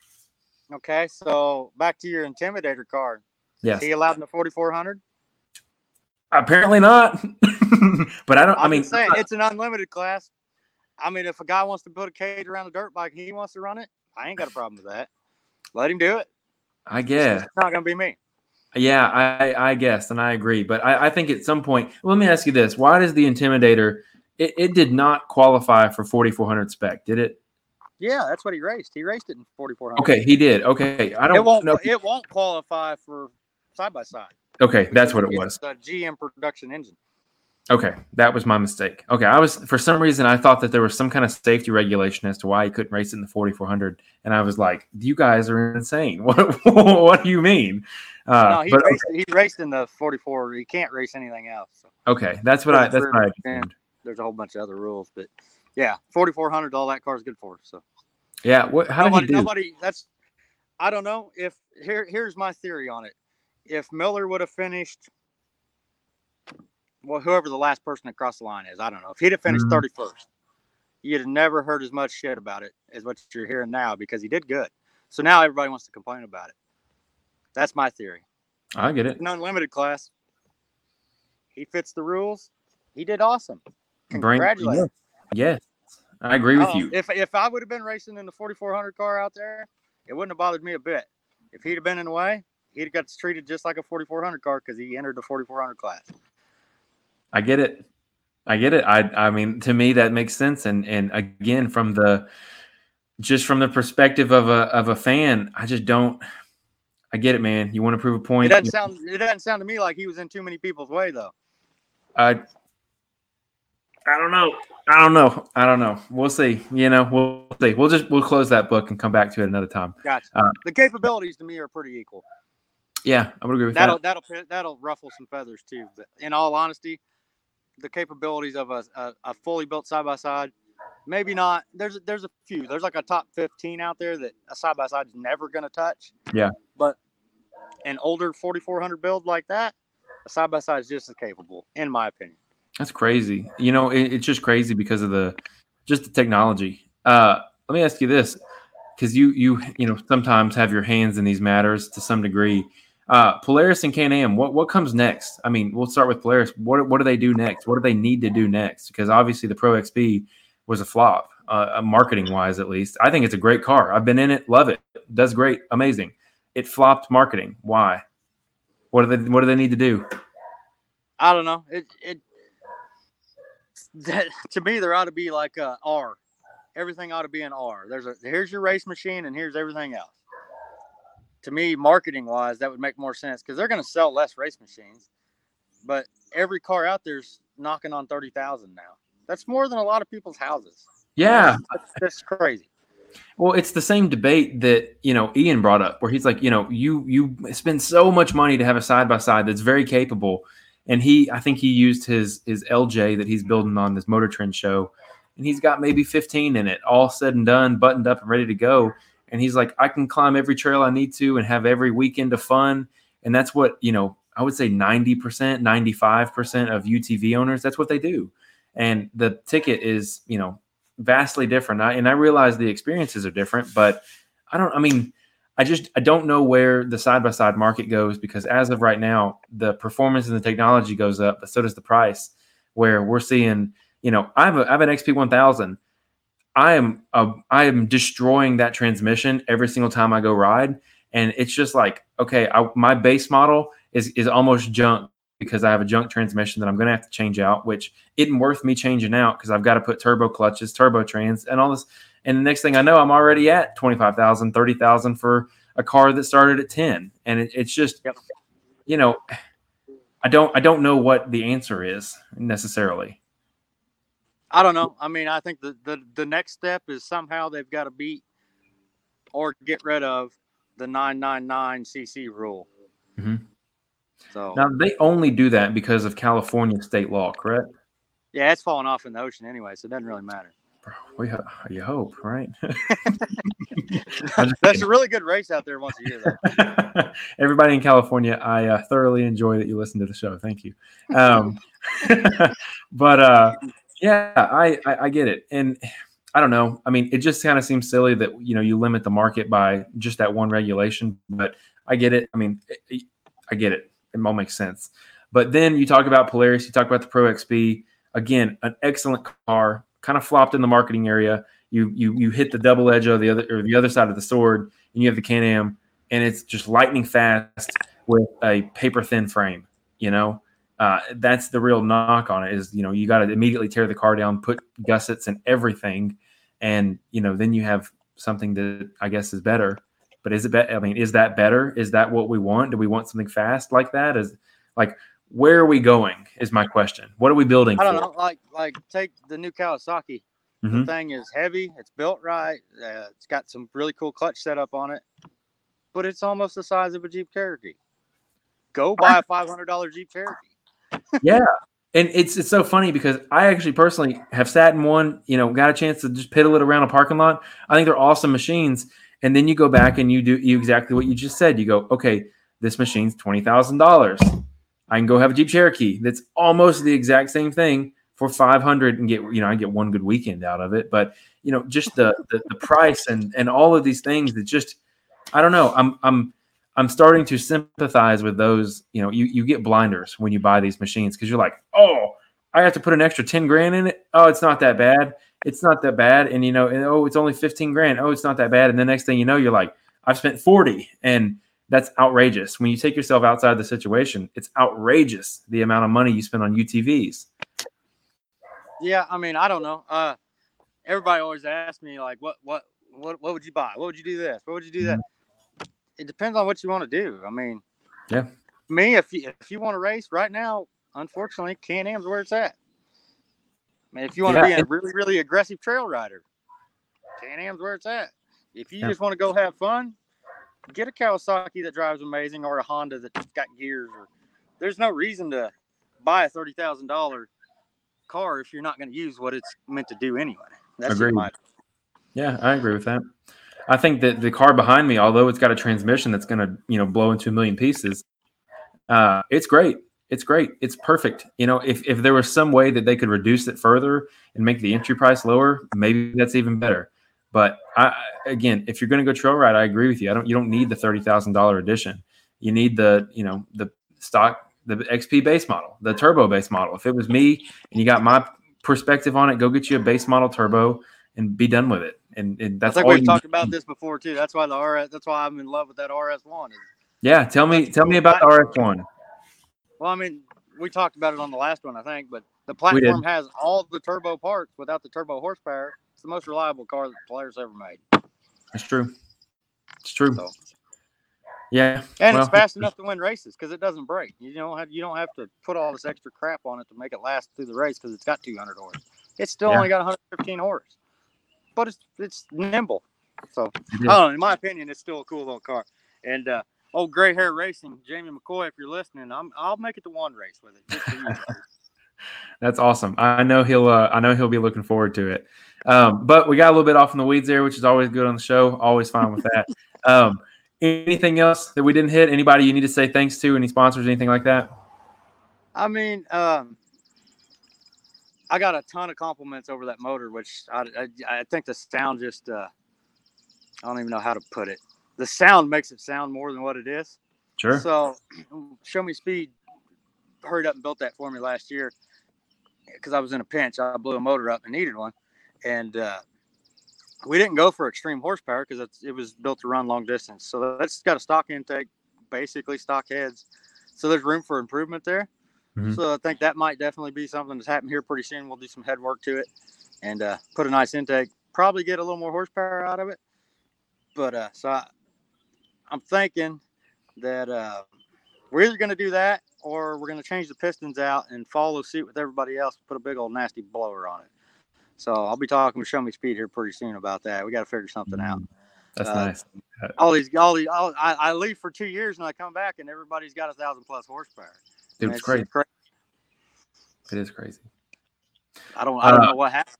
Okay, so back to your intimidator car. Yes. Is he allowed in the 4400? Apparently not. but I don't. I'm I mean, saying it's an unlimited class. I mean, if a guy wants to put a cage around a dirt bike, he wants to run it. I ain't got a problem with that. Let him do it. I guess It's not gonna be me. Yeah, I, I guess, and I agree. But I, I think at some point, let me ask you this: Why does the Intimidator? It, it did not qualify for 4400 spec, did it? Yeah, that's what he raced. He raced it in 4400. Okay, he did. Okay, I don't It won't. know. It won't qualify for side by side. Okay, that's what it was. It's a GM production engine. Okay, that was my mistake. Okay, I was for some reason I thought that there was some kind of safety regulation as to why he couldn't race in the 4400, and I was like, "You guys are insane. What what do you mean?" Uh, no, he but raced. He raced in the 44. He can't race anything else. So okay, that's what I that's what I there's a whole bunch of other rules, but yeah, 4400. All that car is good for. So Yeah, what? How nobody, did he do? nobody. That's. I don't know if here. Here's my theory on it. If Miller would have finished, well, whoever the last person across the line is, I don't know. If he'd have finished Mhm. 31st, you'd have never heard as much shit about it as what you're hearing now because he did good. So now everybody wants to complain about it. That's my theory. I get it. An unlimited class. He fits the rules. He did awesome. Congratulations. Yes, I agree with Oh, you. If if I would have been racing in the 4400 car out there, it wouldn't have bothered me a bit. If he'd have been in the way, he'd have got treated just like a 4400 car because he entered the 4400 class. I get it. I get it. I I mean, to me that makes sense. And and again, from the just from the perspective of a of a fan, I just don't. I get it, man. You want to prove a point. It doesn't sound it doesn't sound to me like he was in too many people's way though. I I don't know. I don't know. I don't know. We'll see. You know, we'll see. We'll just we'll close that book and come back to it another time. Gotcha. Uh, the capabilities to me are pretty equal. Yeah, I would agree with That'll that. that'll pi- that'll ruffle some feathers too. But in all honesty, the capabilities of a, a, a fully built side by side, maybe not. There's there's a few. There's like a top 15 out there that a side by side is never going to touch. Yeah. But an older 4400 build like that, a side by side is just as capable, in my opinion. That's crazy. You know, it, it's just crazy because of the just the technology. Uh, let me ask you this, because you you you know sometimes have your hands in these matters to some degree. Uh, Polaris and Can-Am, what what comes next? I mean, we'll start with Polaris. What what do they do next? What do they need to do next? Because obviously the Pro XP was a flop, uh, marketing wise at least. I think it's a great car. I've been in it, love it, does great, amazing. It flopped marketing. Why? What do they what do they need to do? I don't know. It it that, to me there ought to be like a R. Everything ought to be an R. There's a here's your race machine and here's everything else. To me, marketing wise, that would make more sense because they're going to sell less race machines. But every car out there's knocking on thirty thousand now. That's more than a lot of people's houses. Yeah, That's, that's crazy. Well, it's the same debate that you know Ian brought up, where he's like, you know, you you spend so much money to have a side by side that's very capable, and he, I think he used his his LJ that he's building on this Motor Trend show, and he's got maybe 15 in it, all said and done, buttoned up and ready to go, and he's like, I can climb every trail I need to and have every weekend of fun, and that's what you know. I would say 90%, 95% of UTV owners, that's what they do. And the ticket is, you know, vastly different. I, and I realize the experiences are different, but I don't, I mean, I just, I don't know where the side by side market goes because as of right now, the performance and the technology goes up, but so does the price. Where we're seeing, you know, I have, a, I have an XP 1000. I am, a, I am destroying that transmission every single time I go ride. And it's just like, okay, I, my base model is, is almost junk because I have a junk transmission that I'm going to have to change out, which isn't worth me changing out because I've got to put turbo clutches, turbo trans, and all this. And the next thing I know, I'm already at 25,000, 30,000 for a car that started at 10. And it, it's just, yep. you know, I don't, I don't know what the answer is necessarily. I don't know. I mean, I think the, the, the next step is somehow they've got to beat or get rid of the 999 cc rule. Mm-hmm. So now they only do that because of California state law, correct? Yeah, it's falling off in the ocean anyway, so it doesn't really matter. We you hope, right? That's a really good race out there once a year. Everybody in California, I uh, thoroughly enjoy that you listen to the show. Thank you. Um, but uh, yeah, I, I I get it, and I don't know. I mean, it just kind of seems silly that you know you limit the market by just that one regulation. But I get it. I mean, eh, eh, I get it. It all makes sense. But then you talk about Polaris. You talk about the Pro XP. Again, an excellent car. Kind of flopped in the marketing area. You you you hit the double edge of the other or the other side of the sword, and you have the Can Am, and it's just lightning fast with a paper thin frame. You know, uh, that's the real knock on it. Is you know you got to immediately tear the car down, put gussets and everything, and you know then you have something that I guess is better. But is it? Be- I mean, is that better? Is that what we want? Do we want something fast like that? Is like where are we going? Is my question. What are we building? I don't for? know. Like like take the new Kawasaki. Mm-hmm. The thing is heavy. It's built right. Uh, it's got some really cool clutch setup on it, but it's almost the size of a Jeep Cherokee. Go buy a five hundred dollar Jeep Cherokee. Yeah, and it's it's so funny because I actually personally have sat in one, you know, got a chance to just piddle it around a parking lot. I think they're awesome machines. And then you go back and you do you exactly what you just said. You go, okay, this machine's twenty thousand dollars. I can go have a Jeep Cherokee that's almost the exact same thing for five hundred and get you know I get one good weekend out of it. But you know, just the, the the price and and all of these things that just I don't know. I'm I'm I'm starting to sympathize with those. You know, you you get blinders when you buy these machines because you're like, oh, I have to put an extra ten grand in it. Oh, it's not that bad. It's not that bad. And you know, and, oh, it's only fifteen grand. Oh, it's not that bad. And the next thing you know, you're like, I've spent forty, and that's outrageous. When you take yourself outside the situation, it's outrageous the amount of money you spend on UTVs. Yeah, I mean, I don't know. Uh, everybody always asks me like, what, what, what, what would you buy? What would you do this? What would you do that? Mm-hmm it depends on what you want to do. I mean, yeah. Me, if you if you want to race right now, unfortunately, Can Am's where it's at. I mean, if you want yeah. to be a really really aggressive trail rider, Can Am's where it's at. If you yeah. just want to go have fun, get a Kawasaki that drives amazing or a Honda that's got gears. Or there's no reason to buy a thirty thousand dollar car if you're not going to use what it's meant to do anyway. That's Agreed. my. Yeah, I agree with that. I think that the car behind me, although it's got a transmission that's going to, you know, blow into a million pieces, uh, it's great. It's great. It's perfect. You know, if, if there was some way that they could reduce it further and make the entry price lower, maybe that's even better. But I, again, if you're going to go trail ride, I agree with you. I don't. You don't need the thirty thousand dollar edition. You need the, you know, the stock, the XP base model, the turbo base model. If it was me and you got my perspective on it, go get you a base model turbo and be done with it and, and that's I think we've talked about this before too. That's why the RS. That's why I'm in love with that RS one. Yeah, tell me, tell me about the RS one. Well, I mean, we talked about it on the last one, I think, but the platform has all the turbo parts without the turbo horsepower. It's the most reliable car that Polaris ever made. That's true. It's true. So, yeah, and well, it's fast enough to win races because it doesn't break. You don't have you don't have to put all this extra crap on it to make it last through the race because it's got 200 horse. It's still yeah. only got 115 horse but it's it's nimble. So I don't know. In my opinion, it's still a cool little car. And uh, old gray hair racing, Jamie McCoy, if you're listening, I'm I'll make it to one race with it. That's awesome. I know he'll uh, I know he'll be looking forward to it. Um, but we got a little bit off in the weeds there, which is always good on the show. Always fine with that. um, anything else that we didn't hit? Anybody you need to say thanks to? Any sponsors? Anything like that? I mean, um, I got a ton of compliments over that motor, which I, I, I think the sound just, uh, I don't even know how to put it. The sound makes it sound more than what it is. Sure. So, Show Me Speed hurried up and built that for me last year because I was in a pinch. I blew a motor up and needed one. And uh, we didn't go for extreme horsepower because it was built to run long distance. So that's got a stock intake, basically stock heads. So there's room for improvement there. Mm-hmm. So I think that might definitely be something that's happening here pretty soon. We'll do some head work to it and uh, put a nice intake. Probably get a little more horsepower out of it. But uh, so I, am thinking that uh, we're either going to do that or we're going to change the pistons out and follow suit with everybody else. Put a big old nasty blower on it. So I'll be talking with Show Me Speed here pretty soon about that. We got to figure something out. Mm, that's uh, nice. All these, all these, all, I, I, leave for two years and I come back and everybody's got a thousand plus horsepower. Dude, it's, crazy. crazy. It is crazy. I don't, I don't uh, know what happened.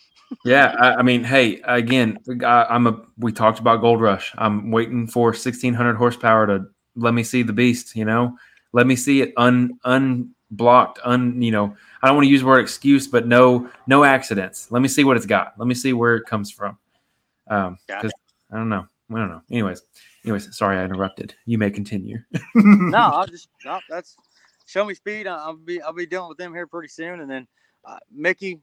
yeah, I, I, mean, hey, again, I, am a. We talked about Gold Rush. I'm waiting for 1600 horsepower to let me see the beast. You know, let me see it un unblocked. Un, you know, I don't want to use the word excuse, but no, no accidents. Let me see what it's got. Let me see where it comes from. Um, because I don't know. I don't know. Anyways, anyways, sorry I interrupted. You may continue. no, I'll just no. That's show me speed. I'll be I'll be dealing with them here pretty soon, and then uh, Mickey,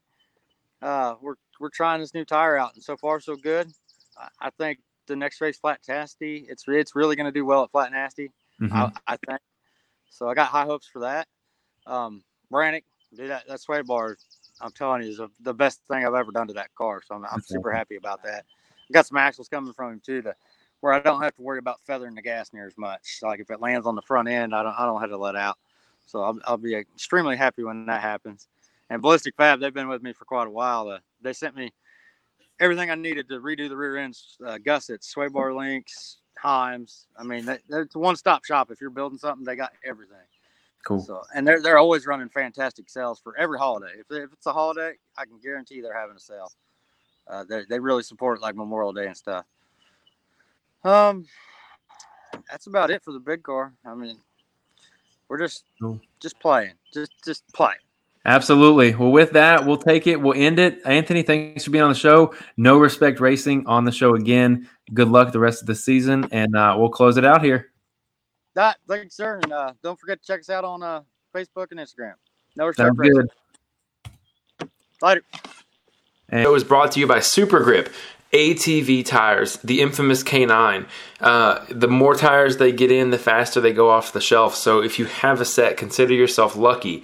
uh, we're we're trying this new tire out, and so far so good. I, I think the next race, Flat Nasty, it's it's really going to do well at Flat Nasty. Mm-hmm. I, I, think so. I got high hopes for that. Um, Brannick, dude, that, that sway bar, I'm telling you, is a, the best thing I've ever done to that car. So I'm, I'm super happy about that. got some axles coming from him too, to where I don't have to worry about feathering the gas near as much. Like if it lands on the front end, I don't I don't have to let out. So I'll, I'll be extremely happy when that happens. And Ballistic Fab, they've been with me for quite a while. Uh, they sent me everything I needed to redo the rear ends, uh, gussets, sway bar links, Heims. I mean, they, it's a one-stop shop. If you're building something, they got everything. Cool. So, and they're they're always running fantastic sales for every holiday. If, if it's a holiday, I can guarantee they're having a sale. Uh, they they really support like Memorial Day and stuff. Um, that's about it for the big car. I mean, we're just cool. just playing, just just playing. Absolutely. Well, with that, we'll take it. We'll end it. Anthony, thanks for being on the show. No Respect Racing on the show again. Good luck the rest of the season, and uh, we'll close it out here. That, thanks, sir. And uh, don't forget to check us out on uh, Facebook and Instagram. No Respect Sounds Racing. Good. Later. And it was brought to you by Super Grip. ATV tires, the infamous K9. Uh, the more tires they get in, the faster they go off the shelf. So if you have a set, consider yourself lucky.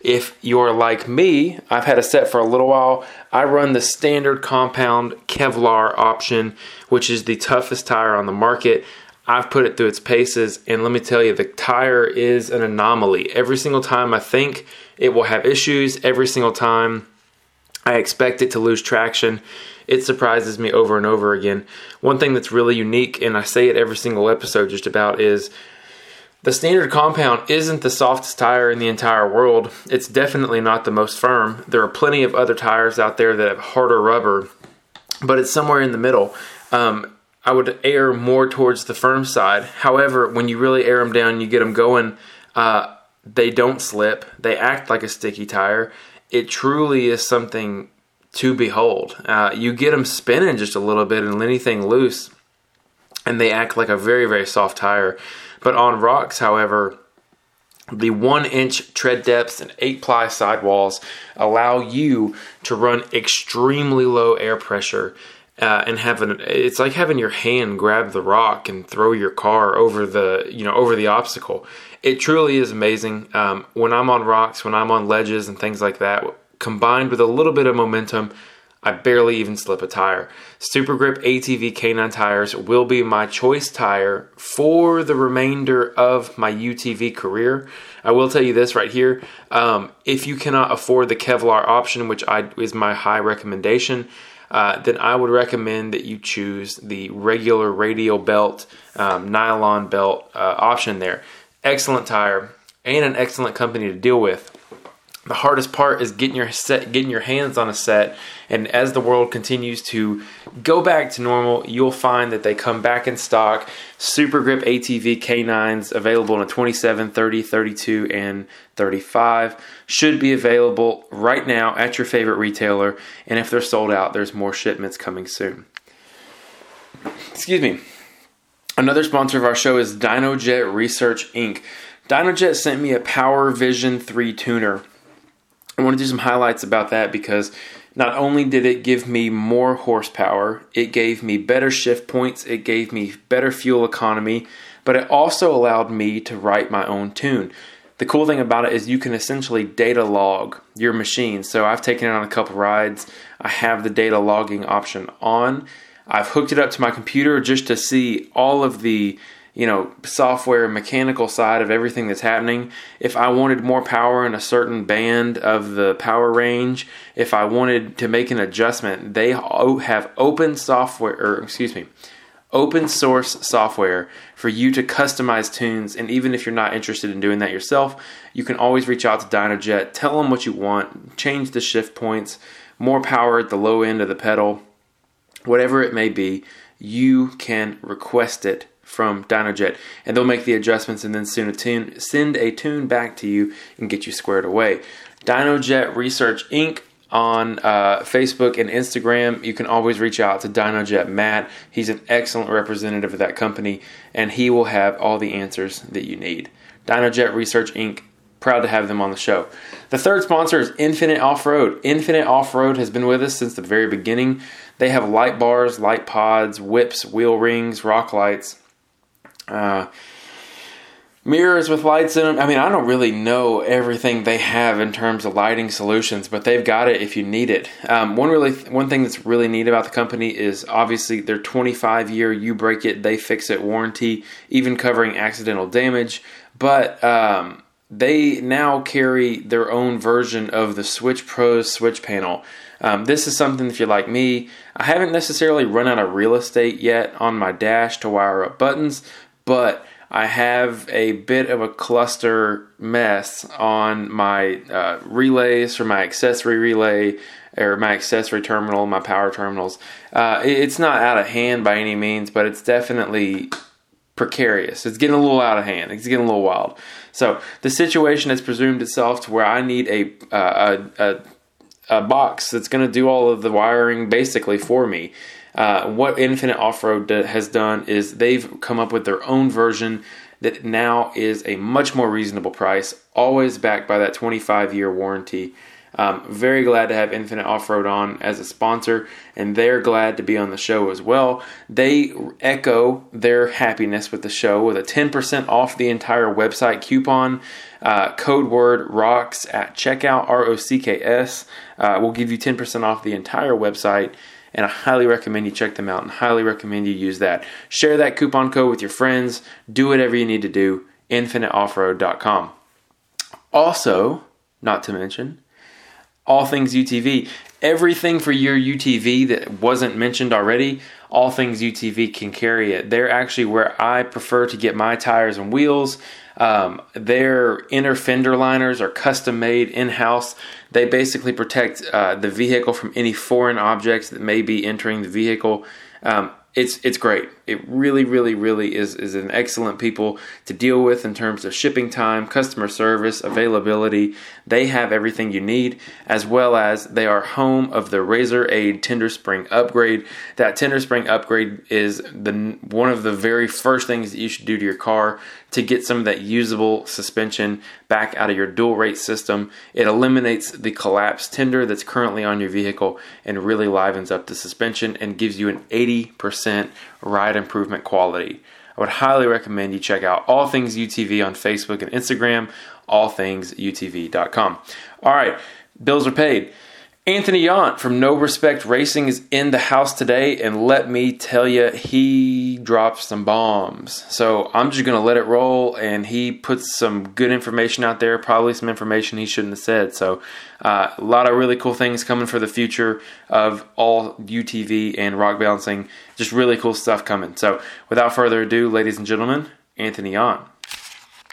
If you're like me, I've had a set for a little while. I run the standard compound Kevlar option, which is the toughest tire on the market. I've put it through its paces, and let me tell you, the tire is an anomaly. Every single time I think it will have issues, every single time I expect it to lose traction, it surprises me over and over again. One thing that's really unique, and I say it every single episode just about, is the standard compound isn't the softest tire in the entire world. It's definitely not the most firm. There are plenty of other tires out there that have harder rubber, but it's somewhere in the middle. Um, I would err more towards the firm side. However, when you really air them down, you get them going. Uh, they don't slip. They act like a sticky tire. It truly is something to behold. Uh, you get them spinning just a little bit and anything loose, and they act like a very very soft tire. But on rocks, however, the one inch tread depths and eight ply sidewalls allow you to run extremely low air pressure uh, and have an it's like having your hand grab the rock and throw your car over the you know over the obstacle it truly is amazing um, when i'm on rocks when i'm on ledges and things like that combined with a little bit of momentum I barely even slip a tire. Super Grip ATV K9 tires will be my choice tire for the remainder of my UTV career. I will tell you this right here: um, if you cannot afford the Kevlar option, which I, is my high recommendation, uh, then I would recommend that you choose the regular radial belt, um, nylon belt uh, option. There, excellent tire and an excellent company to deal with. The hardest part is getting your set, getting your hands on a set, and as the world continues to go back to normal, you'll find that they come back in stock. Super Grip ATV K9s available in a 27, 30, 32, and 35 should be available right now at your favorite retailer, and if they're sold out, there's more shipments coming soon. Excuse me. Another sponsor of our show is DynoJet Research Inc. DynoJet sent me a Power Vision 3 tuner I want to do some highlights about that because not only did it give me more horsepower, it gave me better shift points, it gave me better fuel economy, but it also allowed me to write my own tune. the cool thing about it is you can essentially data log your machine. So I've taken it on a couple rides. I have the data logging option on. I've hooked it up to my computer just to see all of the you know software mechanical side of everything that's happening. If i wanted more power in a certain band of the power range if i wanted to make an adjustment they have open software or excuse me open source software for you to customize tunes. And even if you're not interested in doing that yourself you can always reach out to dynojet tell them what you want change the shift points more power at the low end of the pedal whatever it may be you can request it from Dynojet, and they'll make the adjustments and then send a tune, send a tune back to you and get you squared away. Dynojet Research Inc. on uh, Facebook and Instagram. You can always reach out to Dynojet Matt. He's an excellent representative of that company, and he will have all the answers that you need. Dynojet Research Inc. Proud to have them on the show. The third sponsor is Infinite Off Road. Infinite Off Road has been with us since the very beginning. They have light bars, light pods, whips, wheel rings, rock lights, uh, mirrors with lights in them. I mean, I don't really know everything they have in terms of lighting solutions, but they've got it if you need it. Um, one really one thing that's really neat about the company is obviously their 25 year you break it they fix it warranty, even covering accidental damage. But um, they now carry their own version of the Switch Pro switch panel. Um, this is something if you're like me, I haven't necessarily run out of real estate yet on my dash to wire up buttons, but I have a bit of a cluster mess on my uh, relays for my accessory relay or my accessory terminal, my power terminals. Uh, it's not out of hand by any means, but it's definitely precarious. It's getting a little out of hand. It's getting a little wild. So the situation has presumed itself to where I need a uh, a, a, a box that's going to do all of the wiring basically for me. Uh, what Infinite Off Road has done is they've come up with their own version that now is a much more reasonable price, always backed by that 25 year warranty. Um, very glad to have Infinite Off Road on as a sponsor, and they're glad to be on the show as well. They echo their happiness with the show with a 10% off the entire website coupon. Uh, code word rocks at checkout, R O C K S. Uh, will give you 10% off the entire website and I highly recommend you check them out and highly recommend you use that. Share that coupon code with your friends. Do whatever you need to do. InfiniteOffroad.com. Also, not to mention, all things UTV. Everything for your UTV that wasn't mentioned already, all things UTV can carry it. They're actually where I prefer to get my tires and wheels. Um, their inner fender liners are custom made in house. They basically protect uh, the vehicle from any foreign objects that may be entering the vehicle. Um, it's it's great. It really, really, really is is an excellent people to deal with in terms of shipping time, customer service, availability. They have everything you need, as well as they are home of the Razor Aid Tender Spring upgrade. That Tender Spring upgrade is the one of the very first things that you should do to your car to get some of that usable suspension back out of your dual rate system. It eliminates the collapsed tender that's currently on your vehicle and really livens up the suspension and gives you an 80% ride improvement quality. I would highly recommend you check out All Things UTV on Facebook and Instagram, allthingsutv.com. All right, bills are paid. Anthony Yant from No Respect Racing is in the house today, and let me tell you, he dropped some bombs. So I'm just going to let it roll, and he puts some good information out there, probably some information he shouldn't have said. So uh, a lot of really cool things coming for the future of all UTV and rock bouncing. Just really cool stuff coming. So without further ado, ladies and gentlemen, Anthony Yant.